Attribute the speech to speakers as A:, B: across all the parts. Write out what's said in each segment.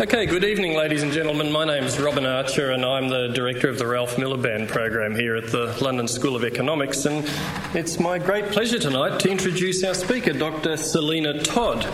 A: Okay, good evening, ladies and gentlemen. My name is Robin Archer, and I'm the director of the Ralph Miliband program here at the London School of Economics. And it's my great pleasure tonight to introduce our speaker, Dr. Selina Todd.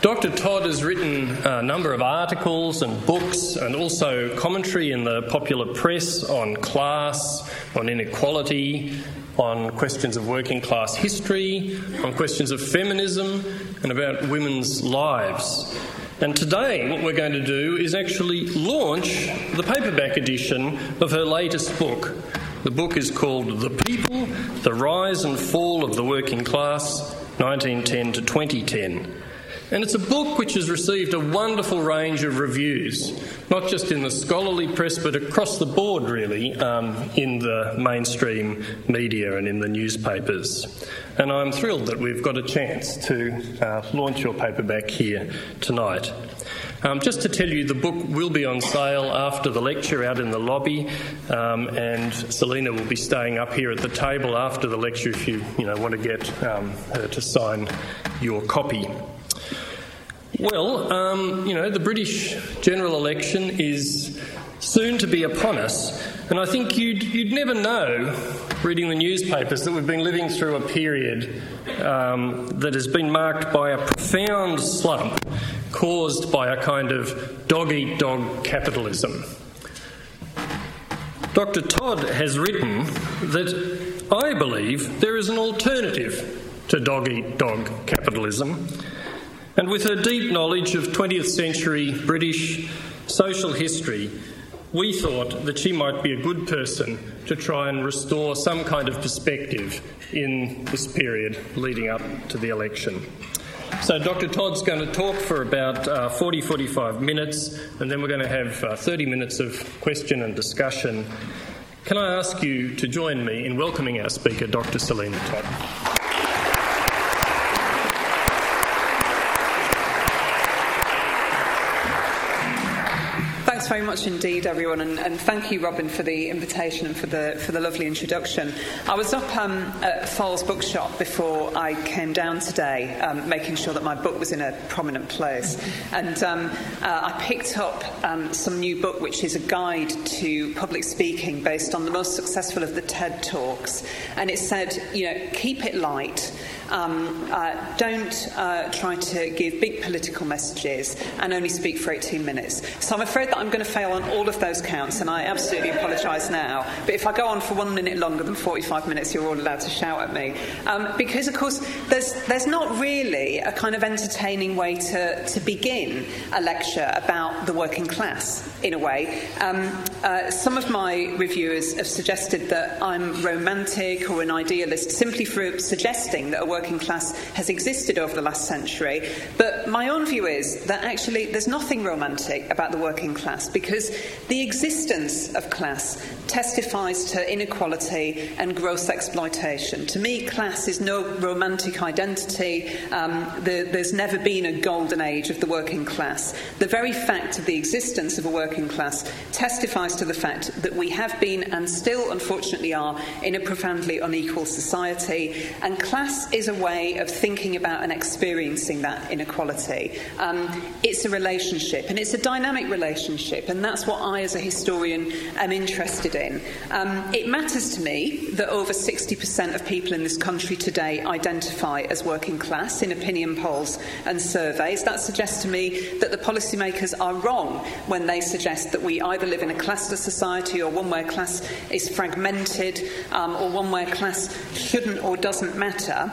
A: Dr. Todd has written a number of articles and books and also commentary in the popular press on class, on inequality, on questions of working class history, on questions of feminism, and about women's lives. And today, what we're going to do is actually launch the paperback edition of her latest book. The book is called The People The Rise and Fall of the Working Class, 1910 to 2010. And it's a book which has received a wonderful range of reviews, not just in the scholarly press, but across the board, really, um, in the mainstream media and in the newspapers. And I'm thrilled that we've got a chance to uh, launch your paperback here tonight. Um, just to tell you, the book will be on sale after the lecture out in the lobby, um, and Selina will be staying up here at the table after the lecture if you, you know, want to get um, her to sign your copy. Well, um, you know, the British general election is soon to be upon us, and I think you'd, you'd never know, reading the newspapers, that we've been living through a period um, that has been marked by a profound slump caused by a kind of dog eat dog capitalism. Dr. Todd has written that I believe there is an alternative to dog eat dog capitalism and with her deep knowledge of 20th century British social history, we thought that she might be a good person to try and restore some kind of perspective in this period leading up to the election. So, Dr. Todd's going to talk for about uh, 40 45 minutes, and then we're going to have uh, 30 minutes of question and discussion. Can I ask you to join me in welcoming our speaker, Dr. Selina Todd?
B: Very much indeed, everyone, and, and, thank you, Robin, for the invitation and for the for the lovely introduction. I was up um, at Foyles Bookshop before I came down today, um, making sure that my book was in a prominent place, and um, uh, I picked up um, some new book, which is a guide to public speaking based on the most successful of the TED talks, and it said, you know, keep it light. Um, uh, don't uh, try to give big political messages and only speak for 18 minutes. So I'm afraid that I'm going to fail on all of those counts, and I absolutely apologise now. But if I go on for one minute longer than 45 minutes, you're all allowed to shout at me. Um, because, of course, there's, there's not really a kind of entertaining way to, to begin a lecture about the working class, in a way. Um, uh, some of my reviewers have suggested that I'm romantic or an idealist simply for suggesting that a working class has existed over the last century. But my own view is that actually there's nothing romantic about the working class because the existence of class testifies to inequality and gross exploitation. To me, class is no romantic identity. Um, the, there's never been a golden age of the working class. The very fact of the existence of a working class testifies to the fact that we have been and still, unfortunately, are in a profoundly unequal society, and class is a way of thinking about and experiencing that inequality. Um, it's a relationship, and it's a dynamic relationship, and that's what I, as a historian, am interested in. Um, it matters to me that over 60% of people in this country today identify as working class in opinion polls and surveys. That suggests to me that the policymakers are wrong when they suggest that we either live in a classless society or one where class is fragmented um, or one where class shouldn't or doesn't matter.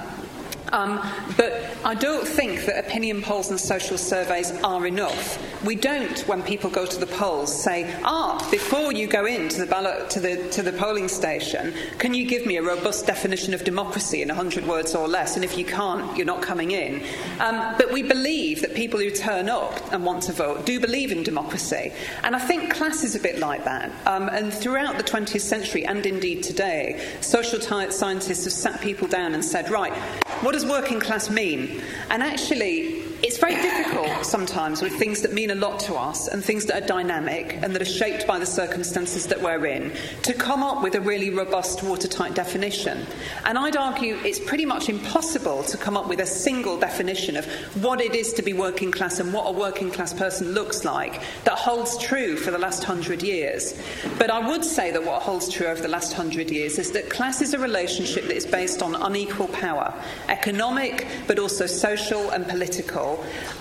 B: Um, but I don't think that opinion polls and social surveys are enough. We don't, when people go to the polls, say, "Ah, before you go into the ballot to the to the polling station, can you give me a robust definition of democracy in hundred words or less? And if you can't, you're not coming in." Um, but we believe that people who turn up and want to vote do believe in democracy, and I think class is a bit like that. Um, and throughout the 20th century, and indeed today, social t- scientists have sat people down and said, "Right, what does working class mean? And actually, it's very difficult sometimes with things that mean a lot to us and things that are dynamic and that are shaped by the circumstances that we're in to come up with a really robust, watertight definition. And I'd argue it's pretty much impossible to come up with a single definition of what it is to be working class and what a working class person looks like that holds true for the last hundred years. But I would say that what holds true over the last hundred years is that class is a relationship that is based on unequal power, economic, but also social and political.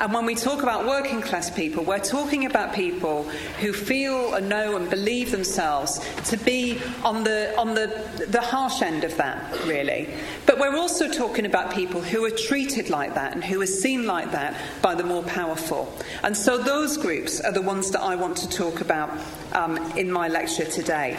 B: And when we talk about working class people, we're talking about people who feel and know and believe themselves to be on the, on the, the harsh end of that, really. But we're also talking about people who are treated like that and who are seen like that by the more powerful. And so those groups are the ones that I want to talk about um, in my lecture today.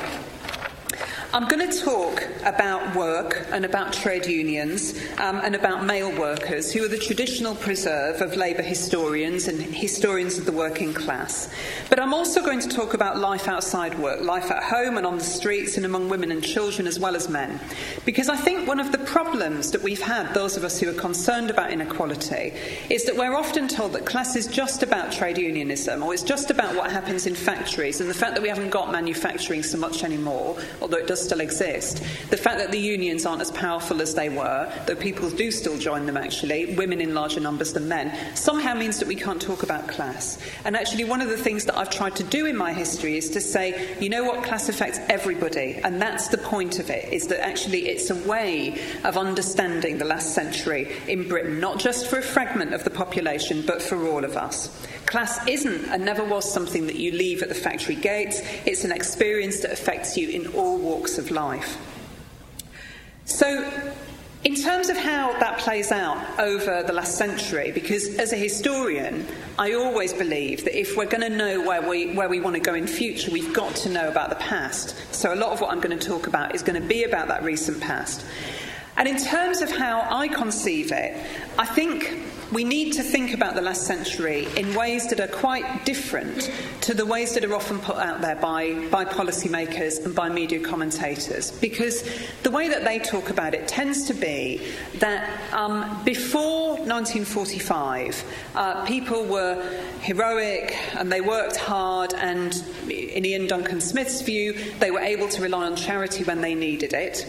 B: I'm going to talk about work and about trade unions um, and about male workers, who are the traditional preserve of labour historians and historians of the working class. But I'm also going to talk about life outside work, life at home and on the streets and among women and children as well as men. Because I think one of the problems that we've had, those of us who are concerned about inequality, is that we're often told that class is just about trade unionism or it's just about what happens in factories and the fact that we haven't got manufacturing so much anymore, although it does still exist. The fact that the unions aren't as powerful as they were, though people do still join them actually, women in larger numbers than men, somehow means that we can't talk about class. And actually, one of the things that I've tried to do in my history is to say, you know what, class affects everybody, and that's the point of it, is that actually it's a way of understanding the last century in Britain, not just for a fragment of the population, but for all of us. Class isn't and never was something that you leave at the factory gates. It's an experience that affects you in all walks of life. So, in terms of how that plays out over the last century, because as a historian, I always believe that if we're going to know where we, where we want to go in future, we've got to know about the past. So a lot of what I'm going to talk about is going to be about that recent past. And in terms of how I conceive it, I think we need to think about the last century in ways that are quite different to the ways that are often put out there by, by policymakers and by media commentators. Because the way that they talk about it tends to be that um, before 1945, uh, people were heroic and they worked hard, and in Iain Duncan Smith's view, they were able to rely on charity when they needed it.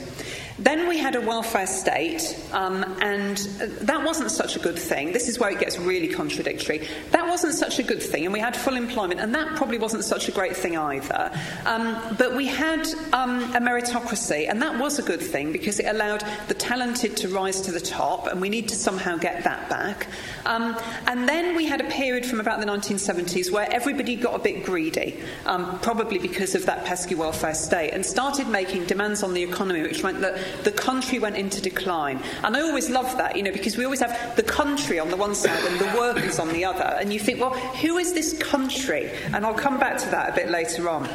B: Then we had a welfare state, um, and that wasn't such a good thing. This is where it gets really contradictory. That wasn't such a good thing, and we had full employment, and that probably wasn't such a great thing either. Um, but we had um, a meritocracy, and that was a good thing because it allowed the talented to rise to the top, and we need to somehow get that back. Um, and then we had a period from about the 1970s where everybody got a bit greedy, um, probably because of that pesky welfare state, and started making demands on the economy, which meant that the country went into decline. And I always love that, you know, because we always have the country on the one side and the workers on the other. And you think, well, who is this country? And I'll come back to that a bit later on.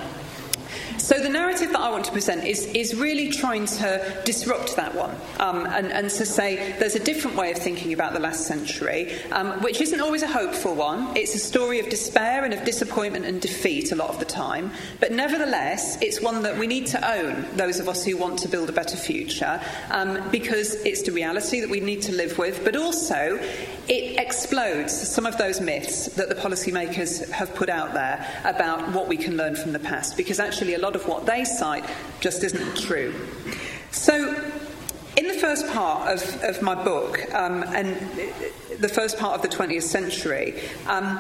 B: So the narrative that I want to present is, is really trying to disrupt that one um, and, and, to say there's a different way of thinking about the last century, um, which isn't always a hopeful one. It's a story of despair and of disappointment and defeat a lot of the time. But nevertheless, it's one that we need to own, those of us who want to build a better future, um, because it's the reality that we need to live with, but also it explodes some of those myths that the policymakers have put out there about what we can learn from the past, because actually a lot of what they cite just isn't true. So, in the first part of, of my book, um, and the first part of the 20th century, um,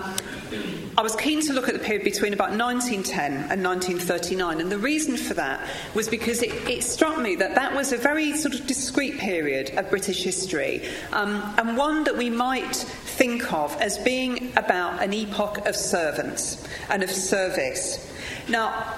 B: I was keen to look at the period between about 1910 and 1939, and the reason for that was because it, it struck me that that was a very sort of discrete period of British history, um, and one that we might think of as being about an epoch of servants and of service. Now,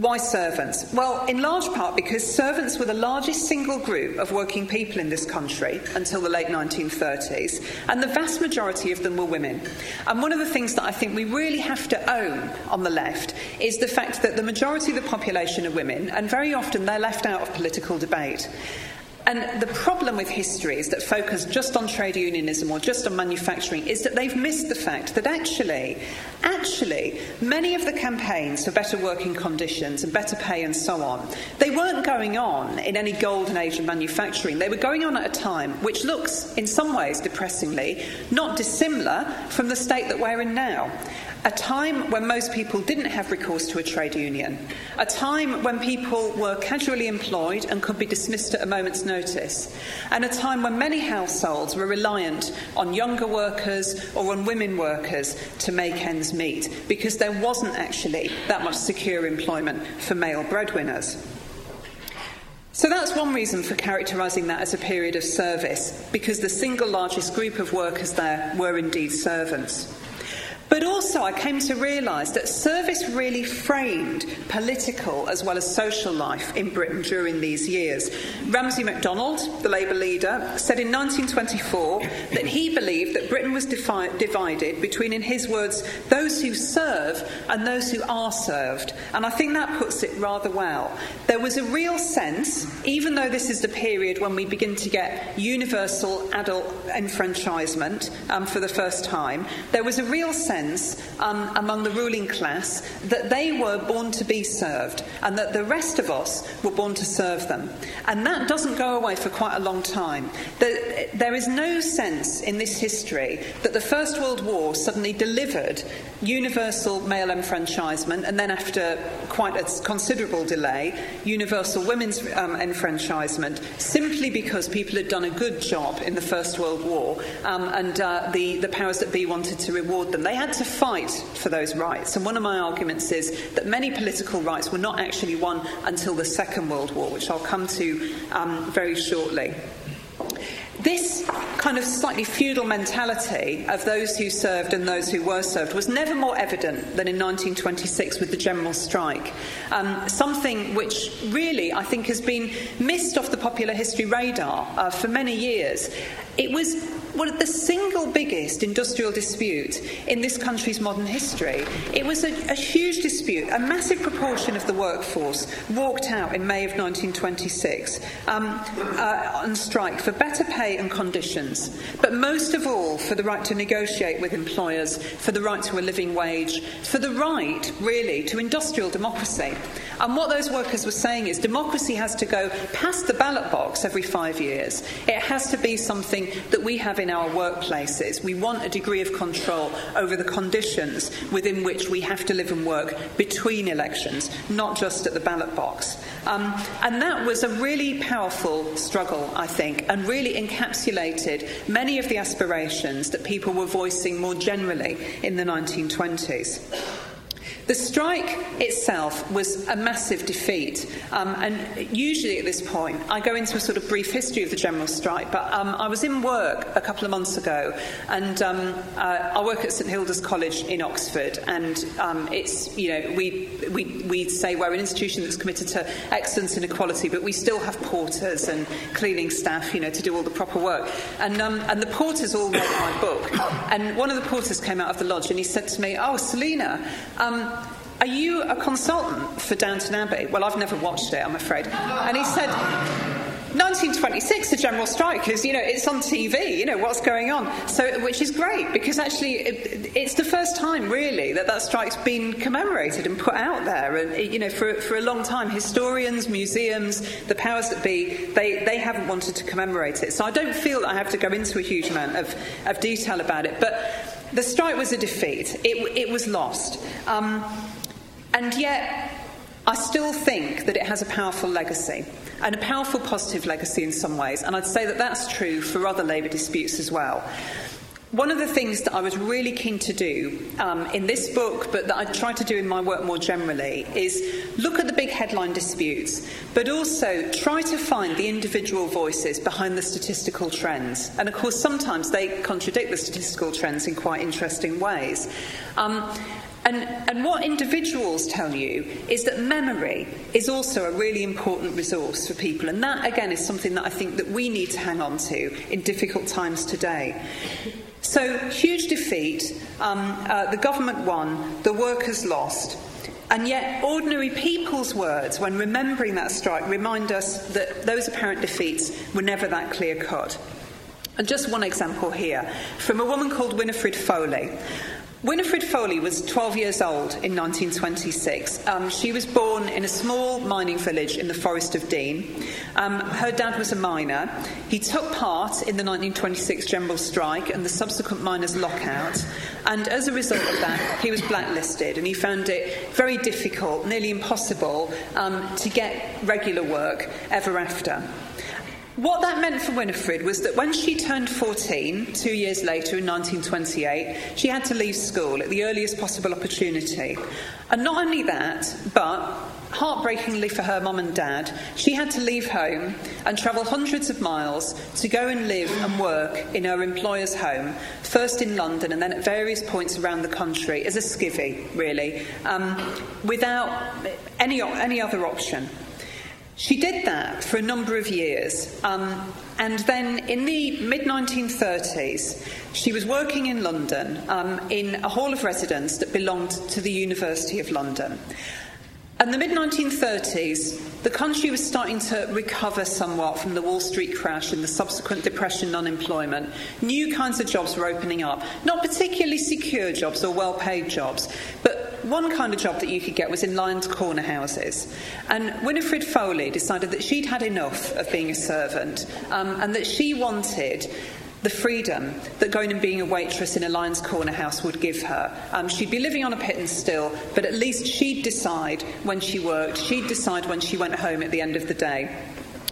B: why servants? Well, in large part because servants were the largest single group of working people in this country until the late 1930s, and the vast majority of them were women. And one of the things that I think we really have to own on the left is the fact that the majority of the population are women, and very often they're left out of political debate. And the problem with history is that focus just on trade unionism or just on manufacturing is that they've missed the fact that actually, actually, many of the campaigns for better working conditions and better pay and so on, they weren't going on in any golden age of manufacturing. They were going on at a time which looks, in some ways, depressingly, not dissimilar from the state that we're in now a time when most people didn't have recourse to a trade union, a time when people were casually employed and could be dismissed at a moment's notice, and a time when many households were reliant on younger workers or on women workers to make ends meet because there wasn't actually that much secure employment for male breadwinners. So that's one reason for characterising that as a period of service, because the single largest group of workers there were indeed servants. But also, I came to realise that service really framed political as well as social life in Britain during these years. Ramsay MacDonald, the Labour leader, said in 1924 that he believed that Britain was defi- divided between, in his words, those who serve and those who are served. And I think that puts it rather well. There was a real sense, even though this is the period when we begin to get universal adult enfranchisement um, for the first time, there was a real sense sense um, among the ruling class that they were born to be served and that the rest of us were born to serve them. And that doesn't go away for quite a long time. There is no sense in this history that the First World War suddenly delivered universal male enfranchisement and then, after quite a considerable delay, universal women's um, enfranchisement simply because people had done a good job in the First World War um, and uh, the, the powers that be wanted to reward them. They had to fight for those rights. And one of my arguments is that many political rights were not actually won until the Second World War, which I'll come to um, very shortly. This kind of slightly feudal mentality of those who served and those who were served was never more evident than in 1926 with the general strike. Um, something which really, I think, has been missed off the popular history radar uh, for many years. It was of the single biggest industrial dispute in this country's modern history. It was a, a, huge dispute. A massive proportion of the workforce walked out in May of 1926 um, uh, on strike for better pay and conditions, but most of all for the right to negotiate with employers, for the right to a living wage, for the right, really, to industrial democracy. And what those workers were saying is democracy has to go past the ballot box every five years. It has to be something that we have in our workplaces. We want a degree of control over the conditions within which we have to live and work between elections, not just at the ballot box. Um, and that was a really powerful struggle, I think, and really encapsulated many of the aspirations that people were voicing more generally in the 1920s. The strike itself was a massive defeat, um, and usually at this point, I go into a sort of brief history of the general strike. But um, I was in work a couple of months ago, and um, uh, I work at St Hilda's College in Oxford, and um, it's you know we, we we say we're an institution that's committed to excellence and equality, but we still have porters and cleaning staff, you know, to do all the proper work. And um, and the porters all read my book, and one of the porters came out of the lodge and he said to me, "Oh, Selina." Um, are you a consultant for Downton Abbey? Well, I've never watched it, I'm afraid. And he said, 1926, the general strike is, you know, it's on TV, you know, what's going on? So, which is great because actually it, it's the first time really that that strike's been commemorated and put out there. And, you know, for, for a long time, historians, museums, the powers that be, they, they haven't wanted to commemorate it. So I don't feel that I have to go into a huge amount of, of detail about it. But the strike was a defeat, it, it was lost. Um, and yet, I still think that it has a powerful legacy, and a powerful positive legacy in some ways, and I'd say that that's true for other labour disputes as well. One of the things that I was really keen to do um, in this book, but that I try to do in my work more generally, is look at the big headline disputes, but also try to find the individual voices behind the statistical trends. And of course, sometimes they contradict the statistical trends in quite interesting ways. Um, and, and what individuals tell you is that memory is also a really important resource for people. And that, again, is something that I think that we need to hang on to in difficult times today. So, huge defeat. Um, uh, the government won. The workers lost. And yet, ordinary people's words, when remembering that strike, remind us that those apparent defeats were never that clear cut. And just one example here from a woman called Winifred Foley. Winifred Foley was 12 years old in 1926. Um, she was born in a small mining village in the Forest of Dean. Um, her dad was a miner. He took part in the 1926 general strike and the subsequent miners' lockout, and as a result of that, he was blacklisted and he found it very difficult, nearly impossible, um, to get regular work ever after. What that meant for Winifred was that when she turned 14, two years later in 1928, she had to leave school at the earliest possible opportunity. And not only that, but heartbreakingly for her mum and dad, she had to leave home and travel hundreds of miles to go and live and work in her employer's home, first in London and then at various points around the country as a skivvy, really, um, without any, any other option. She did that for a number of years. Um, and then in the mid 1930s, she was working in London um, in a hall of residence that belonged to the University of London. In the mid 1930s, the country was starting to recover somewhat from the Wall Street crash and the subsequent depression and unemployment. New kinds of jobs were opening up, not particularly secure jobs or well paid jobs, but one kind of job that you could get was in Lyons corner houses. And Winifred Foley decided that she'd had enough of being a servant um, and that she wanted the freedom that going and being a waitress in a Lyons Corner house would give her. Um, she'd be living on a pittance still, but at least she'd decide when she worked, she'd decide when she went home at the end of the day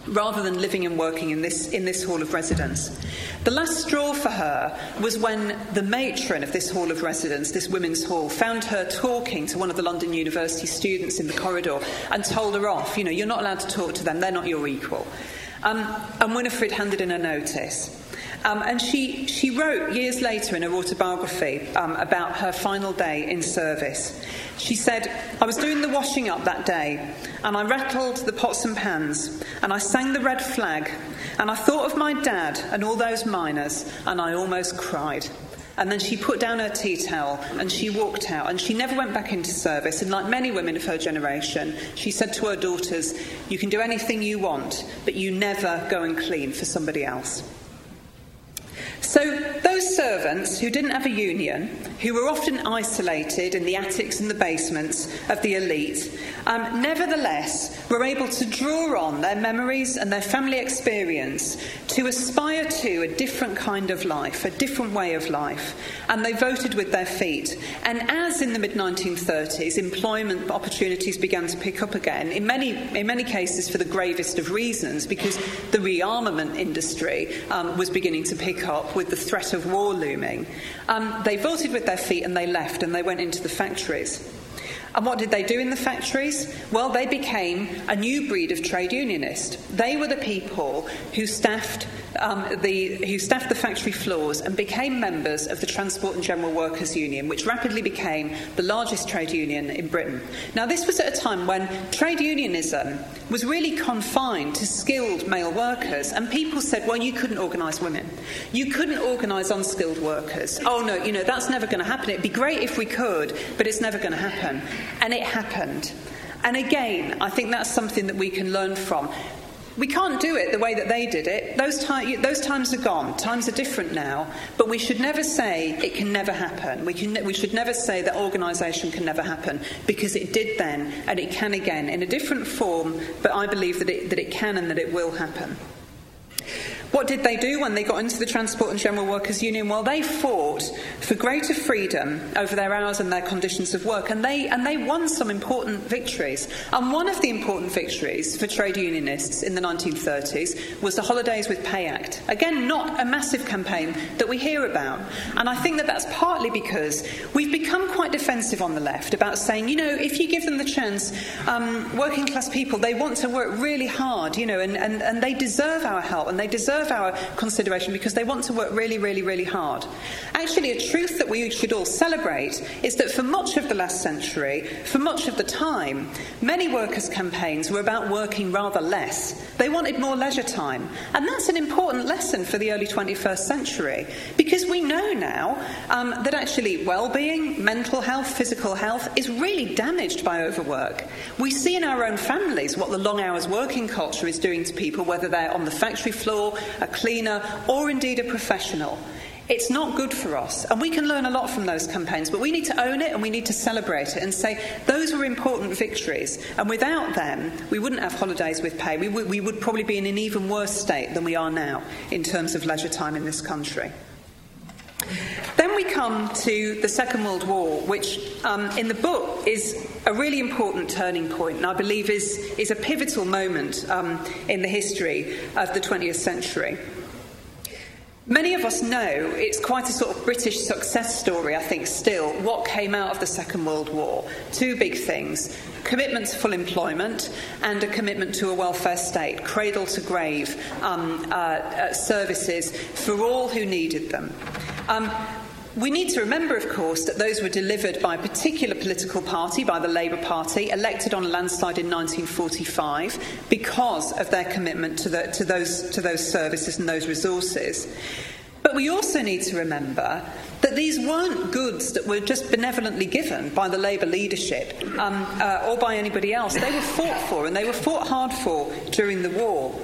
B: rather than living and working in this, in this hall of residence. The last straw for her was when the matron of this hall of residence, this women's hall, found her talking to one of the London University students in the corridor and told her off. You know, you're not allowed to talk to them, they're not your equal. Um, and Winifred handed in a notice. Um, and she, she wrote years later in her autobiography um, about her final day in service. She said, I was doing the washing up that day, and I rattled the pots and pans, and I sang the red flag, and I thought of my dad and all those miners, and I almost cried. And then she put down her tea towel and she walked out and she never went back into service. And like many women of her generation, she said to her daughters, You can do anything you want, but you never go and clean for somebody else. So, those servants who didn't have a union, who were often isolated in the attics and the basements of the elite, um, nevertheless were able to draw on their memories and their family experience to aspire to a different kind of life, a different way of life, and they voted with their feet. And as in the mid 1930s, employment opportunities began to pick up again, in many, in many cases for the gravest of reasons, because the rearmament industry um, was beginning to pick up with the threat of war looming, um, they voted with their feet and they left and they went into the factories. And what did they do in the factories? Well, they became a new breed of trade unionist. They were the people who staffed um, the, who staffed the factory floors and became members of the Transport and General Workers Union, which rapidly became the largest trade union in Britain. Now, this was at a time when trade unionism was really confined to skilled male workers, and people said, well, you couldn't organise women. You couldn't organise unskilled workers. Oh, no, you know, that's never going to happen. It'd be great if we could, but it's never going to happen. And it happened. And again, I think that's something that we can learn from. We can't do it the way that they did it. Those, those times are gone. Times are different now. But we should never say it can never happen. We, can, we should never say that organisation can never happen because it did then and it can again in a different form. But I believe that it, that it can and that it will happen. What did they do when they got into the Transport and General Workers Union? Well, they fought for greater freedom over their hours and their conditions of work, and they, and they won some important victories. And one of the important victories for trade unionists in the 1930s was the Holidays with Pay Act. Again, not a massive campaign that we hear about. And I think that that's partly because we've become quite defensive on the left about saying, you know, if you give them the chance, um, working class people, they want to work really hard, you know, and, and, and they deserve our help and they deserve deserve our consideration because they want to work really, really, really hard. Actually, a truth that we should all celebrate is that for much of the last century, for much of the time, many workers' campaigns were about working rather less. They wanted more leisure time. And that's an important lesson for the early 21st century because we know now um, that actually well being, mental health, physical health is really damaged by overwork. We see in our own families what the long hours working culture is doing to people, whether they're on the factory floor, a cleaner, or indeed a professional. It's not good for us. And we can learn a lot from those campaigns, but we need to own it and we need to celebrate it and say those were important victories. And without them, we wouldn't have holidays with pay. We, w- we would probably be in an even worse state than we are now in terms of leisure time in this country. Come to the Second World War, which um, in the book is a really important turning point, and I believe is, is a pivotal moment um, in the history of the 20th century. Many of us know it's quite a sort of British success story, I think, still, what came out of the Second World War. Two big things commitment to full employment and a commitment to a welfare state, cradle to grave um, uh, uh, services for all who needed them. Um, we need to remember, of course, that those were delivered by a particular political party, by the Labour Party, elected on a landslide in 1945 because of their commitment to, the, to, those, to those services and those resources. But we also need to remember that these weren't goods that were just benevolently given by the Labour leadership um, uh, or by anybody else. They were fought for, and they were fought hard for during the war.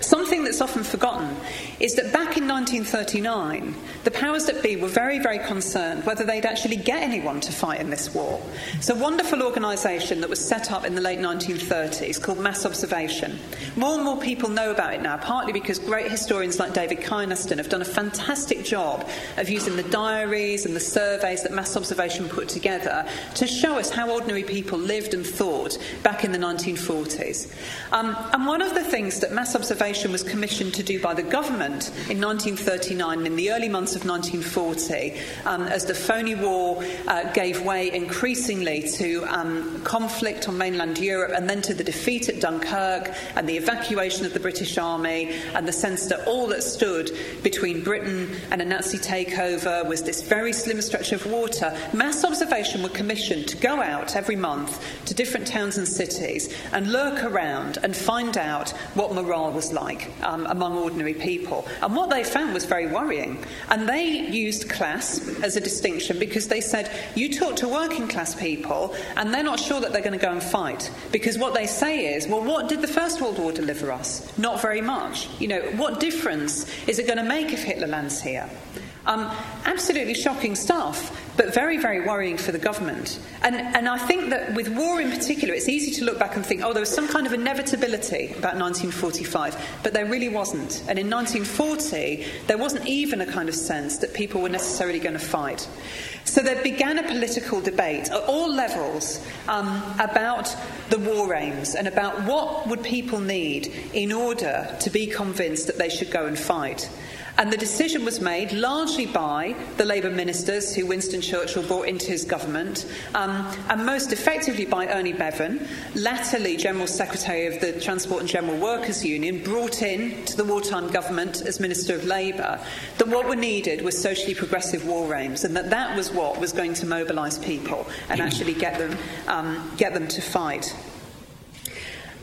B: Something that's often forgotten is that back in 1939, the powers that be were very, very concerned whether they'd actually get anyone to fight in this war. It's a wonderful organisation that was set up in the late 1930s called Mass Observation. More and more people know about it now, partly because great historians like David Kynaston have done a fantastic job of using the diaries and the surveys that Mass Observation put together to show us how ordinary people lived and thought back in the 1940s. Um, and one of the things that Mass Observation was commissioned to do by the government in 1939 in the early months of 1940 um, as the phony war uh, gave way increasingly to um, conflict on mainland Europe and then to the defeat at Dunkirk and the evacuation of the British Army and the sense that all that stood between Britain and a Nazi takeover was this very slim stretch of water. Mass observation were commissioned to go out every month to different towns and cities and lurk around and find out what morale was like um, among ordinary people. And what they found was very worrying. And they used class as a distinction because they said, you talk to working class people and they're not sure that they're going to go and fight. Because what they say is, well, what did the First World War deliver us? Not very much. You know, what difference is it going to make if Hitler lands here? Um, absolutely shocking stuff, but very, very worrying for the government. And, and I think that with war in particular, it's easy to look back and think, oh, there was some kind of inevitability about 1945, but there really wasn't. And in 1940, there wasn't even a kind of sense that people were necessarily going to fight. So there began a political debate at all levels um, about the war aims and about what would people need in order to be convinced that they should go and fight. And the decision was made largely by the Labour ministers who Winston Churchill brought into his government, um, and most effectively by Ernie Bevin, latterly General Secretary of the Transport and General Workers Union, brought in to the wartime government as Minister of Labour, that what were needed was socially progressive war aims, and that that was what was going to mobilise people and actually get them, um, get them to fight.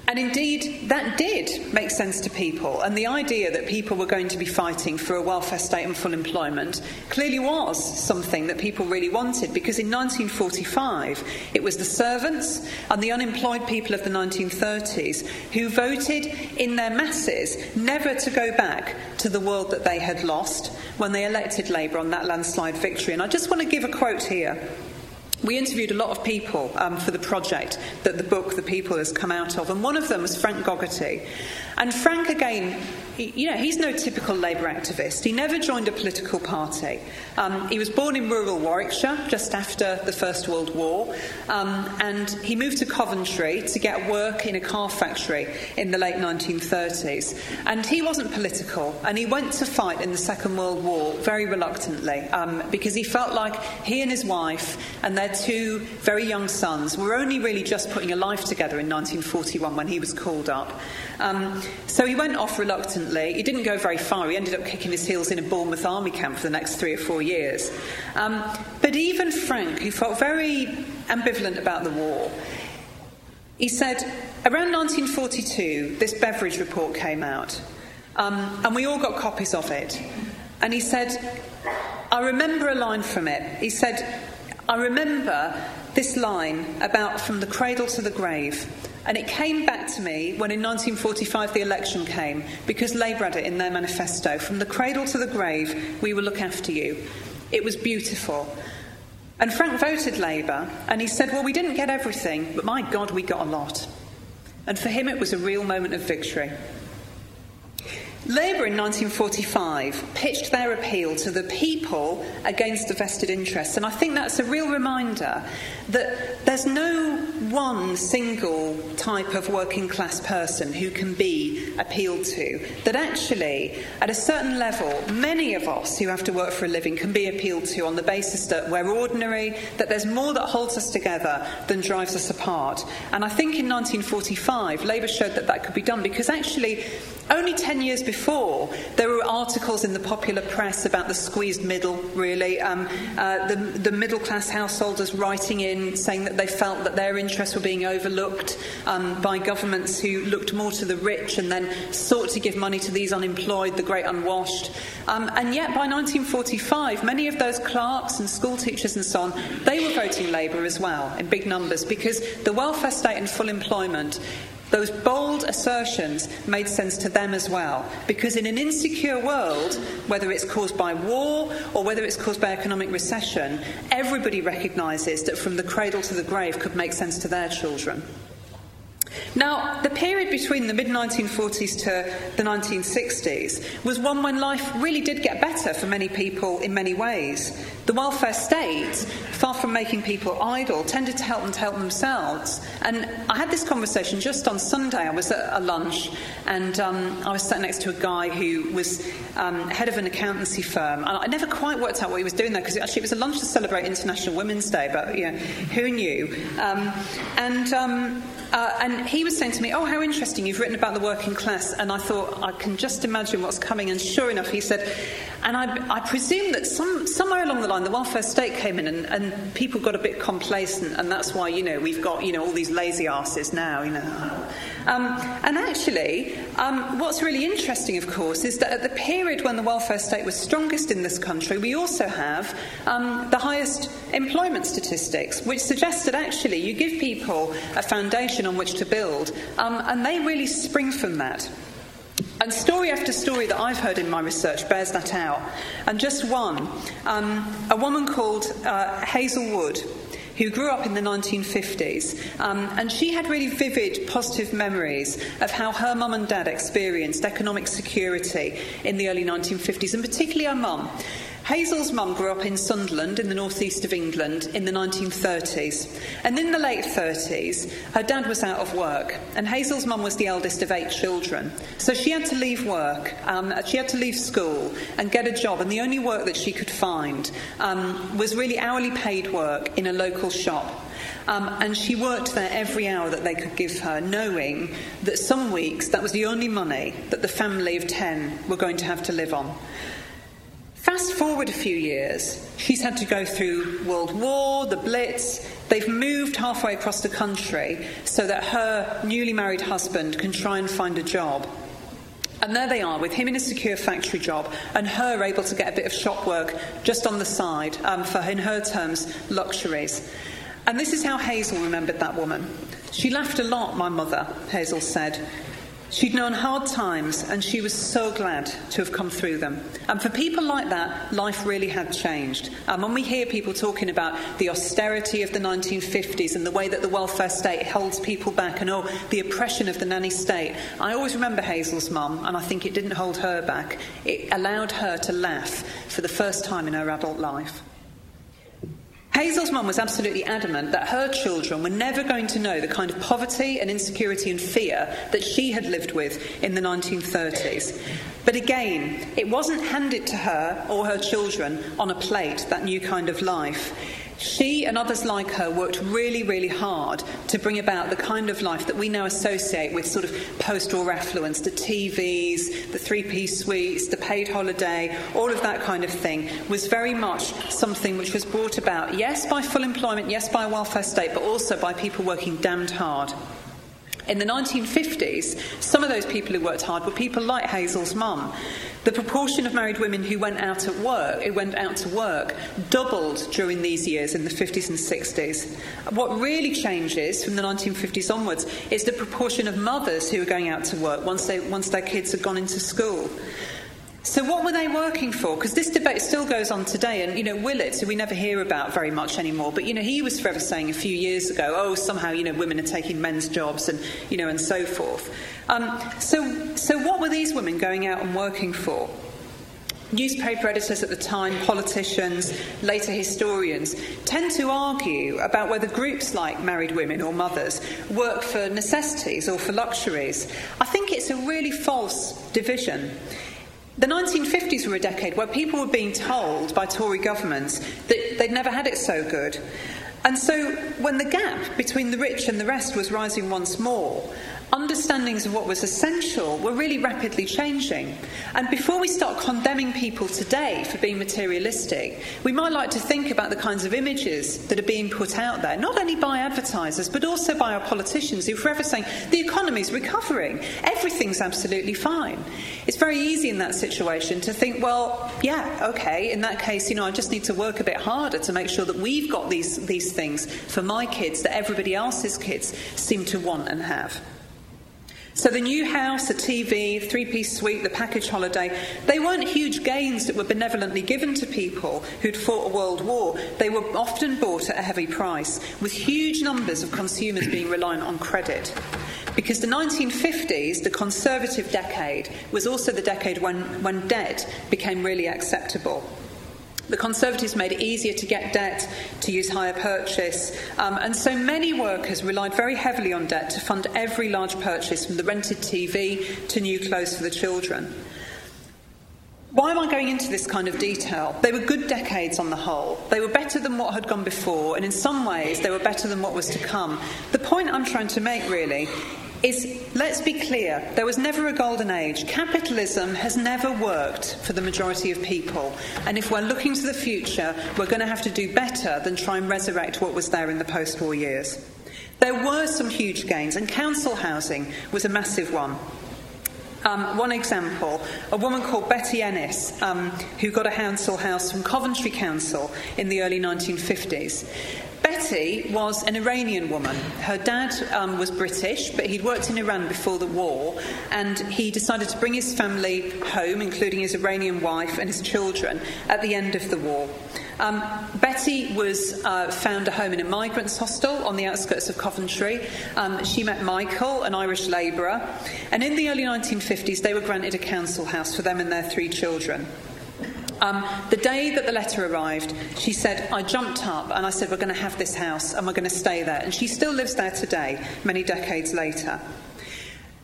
B: And indeed, that did make sense to people. And the idea that people were going to be fighting for a welfare state and full employment clearly was something that people really wanted because in 1945 it was the servants and the unemployed people of the 1930s who voted in their masses never to go back to the world that they had lost when they elected Labour on that landslide victory. And I just want to give a quote here we interviewed a lot of people um, for the project that the book The People has come out of, and one of them was Frank Gogarty. And Frank, again, you know, he's no typical Labour activist. He never joined a political party. Um, he was born in rural Warwickshire just after the First World War, um, and he moved to Coventry to get work in a car factory in the late 1930s. And he wasn't political, and he went to fight in the Second World War very reluctantly um, because he felt like he and his wife and their two very young sons, were only really just putting a life together in 1941 when he was called up. Um, so he went off reluctantly. He didn't go very far. He ended up kicking his heels in a Bournemouth army camp for the next three or four years. Um, but even Frank, who felt very ambivalent about the war, he said, around 1942, this Beveridge report came out, um, and we all got copies of it. And he said, I remember a line from it. He said, I remember this line about from the cradle to the grave. And it came back to me when in 1945 the election came, because Labour had it in their manifesto from the cradle to the grave, we will look after you. It was beautiful. And Frank voted Labour, and he said, Well, we didn't get everything, but my God, we got a lot. And for him, it was a real moment of victory. Labour in 1945 pitched their appeal to the people against the vested interests, and I think that's a real reminder that there's no one single type of working class person who can be appealed to. That actually, at a certain level, many of us who have to work for a living can be appealed to on the basis that we're ordinary, that there's more that holds us together than drives us apart. And I think in 1945, Labour showed that that could be done because actually, only 10 years before, there were articles in the popular press about the squeezed middle, really. Um, uh, the, the middle class householders writing in saying that they felt that their interests were being overlooked um, by governments who looked more to the rich and then sought to give money to these unemployed, the great unwashed. Um, and yet, by 1945, many of those clerks and school teachers and so on, they were voting Labour as well in big numbers because the welfare state and full employment those bold assertions made sense to them as well, because in an insecure world, whether it's caused by war or whether it's caused by economic recession, everybody recognises that from the cradle to the grave could make sense to their children. Now, the period between the mid 1940s to the 1960s was one when life really did get better for many people in many ways. The welfare state, far from making people idle, tended to help them to help themselves. And I had this conversation just on Sunday. I was at a lunch and um, I was sat next to a guy who was um, head of an accountancy firm. And I never quite worked out what he was doing there because actually it was a lunch to celebrate International Women's Day, but you know, who knew? Um, and um, uh, and he was saying to me, Oh, how interesting, you've written about the working class. And I thought, I can just imagine what's coming. And sure enough, he said, And I, I presume that some, somewhere along the line, the welfare state came in and, and, people got a bit complacent. And that's why, you know, we've got, you know, all these lazy asses now, you know. Um, and actually, um, what's really interesting, of course, is that at the period when the welfare state was strongest in this country, we also have um, the highest employment statistics, which suggests that actually you give people a foundation on which to build, um, and they really spring from that. And story after story that I've heard in my research bears that out. And just one um, a woman called uh, Hazel Wood who grew up in the 1950s, um, and she had really vivid, positive memories of how her mum and dad experienced economic security in the early 1950s, and particularly her mum. Hazel's mum grew up in Sunderland in the northeast of England in the 1930s. And in the late 30s, her dad was out of work, and Hazel's mum was the eldest of eight children. So she had to leave work, um, she had to leave school and get a job, and the only work that she could find um, was really hourly paid work in a local shop. Um, and she worked there every hour that they could give her, knowing that some weeks that was the only money that the family of 10 were going to have to live on. Fast forward a few years, she's had to go through World War, the Blitz. They've moved halfway across the country so that her newly married husband can try and find a job. And there they are, with him in a secure factory job and her able to get a bit of shop work just on the side um, for, in her terms, luxuries. And this is how Hazel remembered that woman. She laughed a lot, my mother, Hazel said. She'd known hard times and she was so glad to have come through them. And for people like that, life really had changed. And when we hear people talking about the austerity of the 1950s and the way that the welfare state holds people back and oh, the oppression of the nanny state, I always remember Hazel's mum and I think it didn't hold her back. It allowed her to laugh for the first time in her adult life. Hazel's mum was absolutely adamant that her children were never going to know the kind of poverty and insecurity and fear that she had lived with in the 1930s. But again, it wasn't handed to her or her children on a plate, that new kind of life. She and others like her worked really, really hard to bring about the kind of life that we now associate with sort of post war affluence, the TVs, the three piece suites, the paid holiday, all of that kind of thing was very much something which was brought about, yes, by full employment, yes, by a welfare state, but also by people working damned hard. In the 1950s, some of those people who worked hard were people like Hazel's mum. The proportion of married women who went out at work, who went out to work, doubled during these years in the 50s and 60s. What really changes from the 1950s onwards is the proportion of mothers who are going out to work once, they, once their kids have gone into school. So, what were they working for? Because this debate still goes on today. And, you know, Willetts, who we never hear about very much anymore, but, you know, he was forever saying a few years ago, oh, somehow, you know, women are taking men's jobs and, you know, and so forth. Um, so, so, what were these women going out and working for? Newspaper editors at the time, politicians, later historians, tend to argue about whether groups like married women or mothers work for necessities or for luxuries. I think it's a really false division. The 1950s were a decade where people were being told by Tory governments that they'd never had it so good. And so, when the gap between the rich and the rest was rising once more, understandings of what was essential were really rapidly changing. And before we start condemning people today for being materialistic, we might like to think about the kinds of images that are being put out there, not only by advertisers, but also by our politicians who are forever saying the economy's recovering, everything's absolutely fine. It's very easy in that situation to think, well, yeah, okay, in that case, you know, I just need to work a bit harder to make sure that we've got these, these things for my kids that everybody else's kids seem to want and have. So the new house, the TV, three piece suite, the package holiday, they weren't huge gains that were benevolently given to people who'd fought a world war. They were often bought at a heavy price, with huge numbers of consumers being reliant on credit. Because the 1950s, the conservative decade, was also the decade when, when debt became really acceptable. The Conservatives made it easier to get debt, to use hire purchase, um, and so many workers relied very heavily on debt to fund every large purchase, from the rented TV to new clothes for the children. Why am I going into this kind of detail? They were good decades on the whole. They were better than what had gone before, and in some ways, they were better than what was to come. The point I'm trying to make, really, is let's be clear, there was never a golden age. Capitalism has never worked for the majority of people. And if we're looking to the future, we're going to have to do better than try and resurrect what was there in the post war years. There were some huge gains, and council housing was a massive one. Um, one example, a woman called Betty Ennis, um, who got a council house from Coventry Council in the early 1950s. Betty was an Iranian woman. Her dad um, was British, but he'd worked in Iran before the war, and he decided to bring his family home, including his Iranian wife and his children, at the end of the war. Um, Betty was uh, found a home in a migrants' hostel on the outskirts of Coventry. Um, she met Michael, an Irish labourer, and in the early 1950s, they were granted a council house for them and their three children. Um, the day that the letter arrived, she said, I jumped up and I said, We're going to have this house and we're going to stay there. And she still lives there today, many decades later.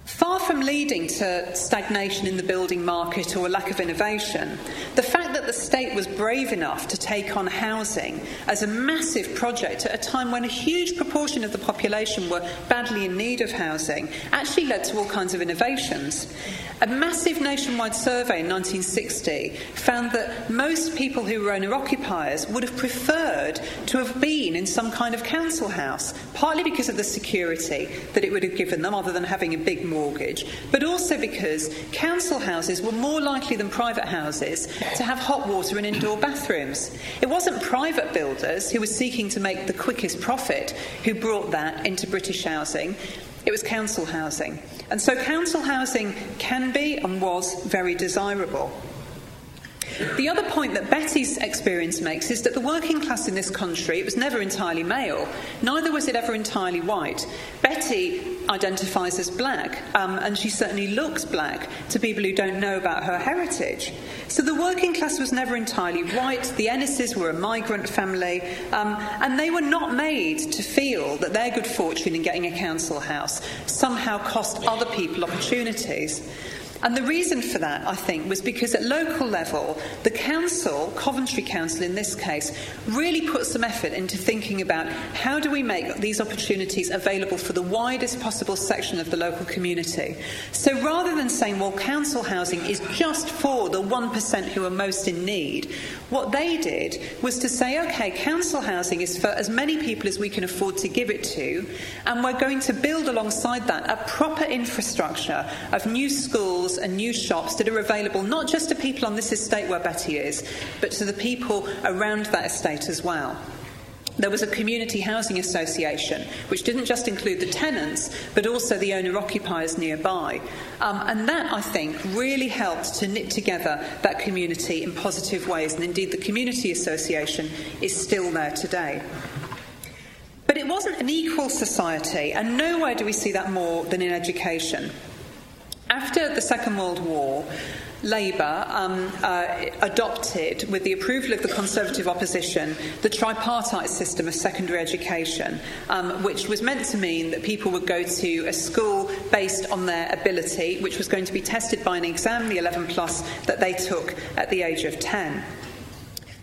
B: Far from leading to stagnation in the building market or a lack of innovation, the fact that the state was brave enough to take on housing as a massive project at a time when a huge proportion of the population were badly in need of housing actually led to all kinds of innovations. A massive nationwide survey in 1960 found that most people who were owner occupiers would have preferred to have been in some kind of council house, partly because of the security that it would have given them, other than having a big mortgage, but also because council houses were more likely than private houses to have hot water and indoor bathrooms. It wasn't private builders who were seeking to make the quickest profit who brought that into British housing. It was council housing. And so council housing can be and was very desirable. The other point that Betty's experience makes is that the working class in this country, it was never entirely male, neither was it ever entirely white. Betty identifies as black, um, and she certainly looks black to people who don't know about her heritage. So the working class was never entirely white. The Ennises were a migrant family, um, and they were not made to feel that their good fortune in getting a council house somehow cost other people opportunities. And the reason for that, I think, was because at local level, the council, Coventry Council in this case, really put some effort into thinking about how do we make these opportunities available for the widest possible section of the local community. So rather than saying, well, council housing is just for the 1% who are most in need, what they did was to say, okay, council housing is for as many people as we can afford to give it to, and we're going to build alongside that a proper infrastructure of new schools and new shops that are available not just to people on this estate where Betty is, but to the people around that estate as well there was a community housing association, which didn't just include the tenants, but also the owner occupiers nearby. Um, and that, I think, really helped to knit together that community in positive ways. And indeed, the community association is still there today. But it wasn't an equal society, and nowhere do we see that more than in education. After the Second World War, Labour um, uh, adopted, with the approval of the Conservative opposition, the tripartite system of secondary education, um, which was meant to mean that people would go to a school based on their ability, which was going to be tested by an exam, the 11 plus, that they took at the age of 10.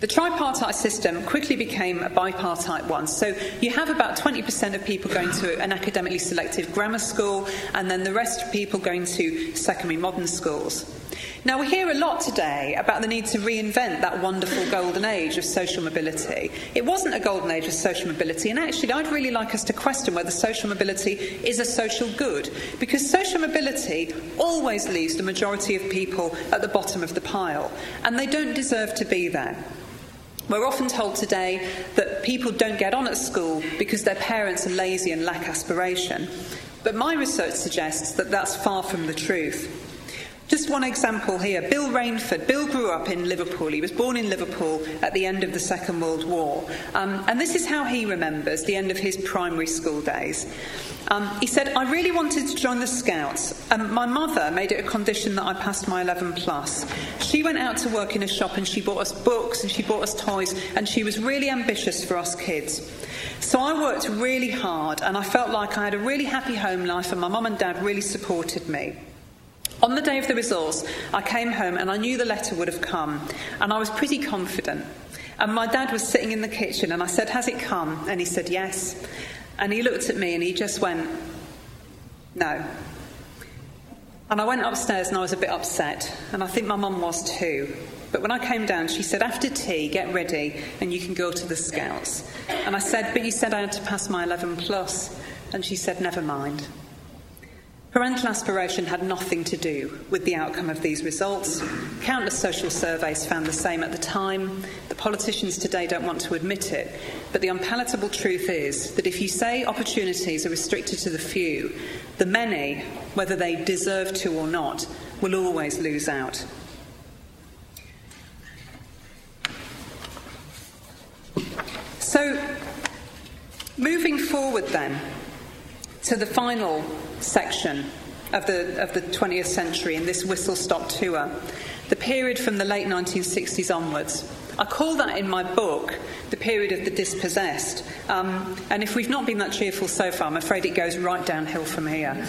B: The tripartite system quickly became a bipartite one. So you have about 20% of people going to an academically selective grammar school, and then the rest of people going to secondary modern schools. Now, we hear a lot today about the need to reinvent that wonderful golden age of social mobility. It wasn't a golden age of social mobility, and actually, I'd really like us to question whether social mobility is a social good, because social mobility always leaves the majority of people at the bottom of the pile, and they don't deserve to be there. We're often told today that people don't get on at school because their parents are lazy and lack aspiration. But my research suggests that that's far from the truth. Just one example here Bill Rainford. Bill grew up in Liverpool. He was born in Liverpool at the end of the Second World War. Um, and this is how he remembers the end of his primary school days. Um, he said, I really wanted to join the Scouts. Um, my mother made it a condition that I passed my 11 plus. She went out to work in a shop and she bought us books and she bought us toys and she was really ambitious for us kids. So I worked really hard and I felt like I had a really happy home life and my mum and dad really supported me. On the day of the results, I came home and I knew the letter would have come, and I was pretty confident. And my dad was sitting in the kitchen, and I said, Has it come? And he said, Yes. And he looked at me and he just went, No. And I went upstairs and I was a bit upset, and I think my mum was too. But when I came down, she said, After tea, get ready and you can go to the scouts. And I said, But you said I had to pass my 11 plus. And she said, Never mind. Parental aspiration had nothing to do with the outcome of these results. Countless social surveys found the same at the time. The politicians today don't want to admit it, but the unpalatable truth is that if you say opportunities are restricted to the few, the many, whether they deserve to or not, will always lose out. So, moving forward then to the final section of the, of the 20th century in this whistle stop tour, the period from the late 1960s onwards. I call that in my book the period of the dispossessed. Um, and if we've not been that cheerful so far, I'm afraid it goes right downhill from here.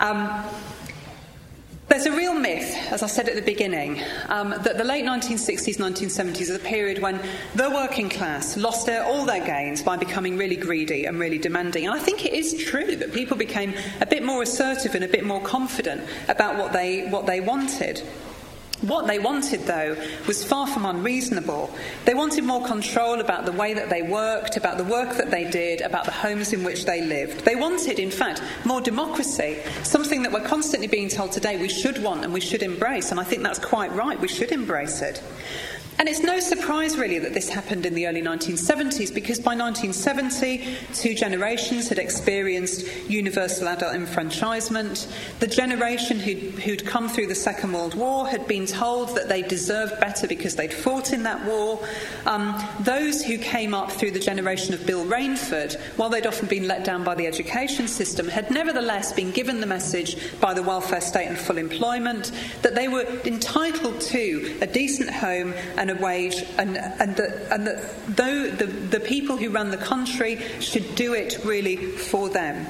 B: Um, there's a real myth, as I said at the beginning, um, that the late 1960s, 1970s is a period when the working class lost their, all their gains by becoming really greedy and really demanding. And I think it is true that people became a bit more assertive and a bit more confident about what they, what they wanted. What they wanted, though, was far from unreasonable. They wanted more control about the way that they worked, about the work that they did, about the homes in which they lived. They wanted, in fact, more democracy, something that we're constantly being told today we should want and we should embrace, and I think that's quite right. We should embrace it. And it's no surprise, really, that this happened in the early 1970s because by 1970, two generations had experienced universal adult enfranchisement. The generation who'd, who'd come through the Second World War had been told that they deserved better because they'd fought in that war. Um, those who came up through the generation of Bill Rainford, while they'd often been let down by the education system, had nevertheless been given the message by the welfare state and full employment that they were entitled to a decent home and and a wage, and, and, that, and that though the, the people who run the country should do it really for them.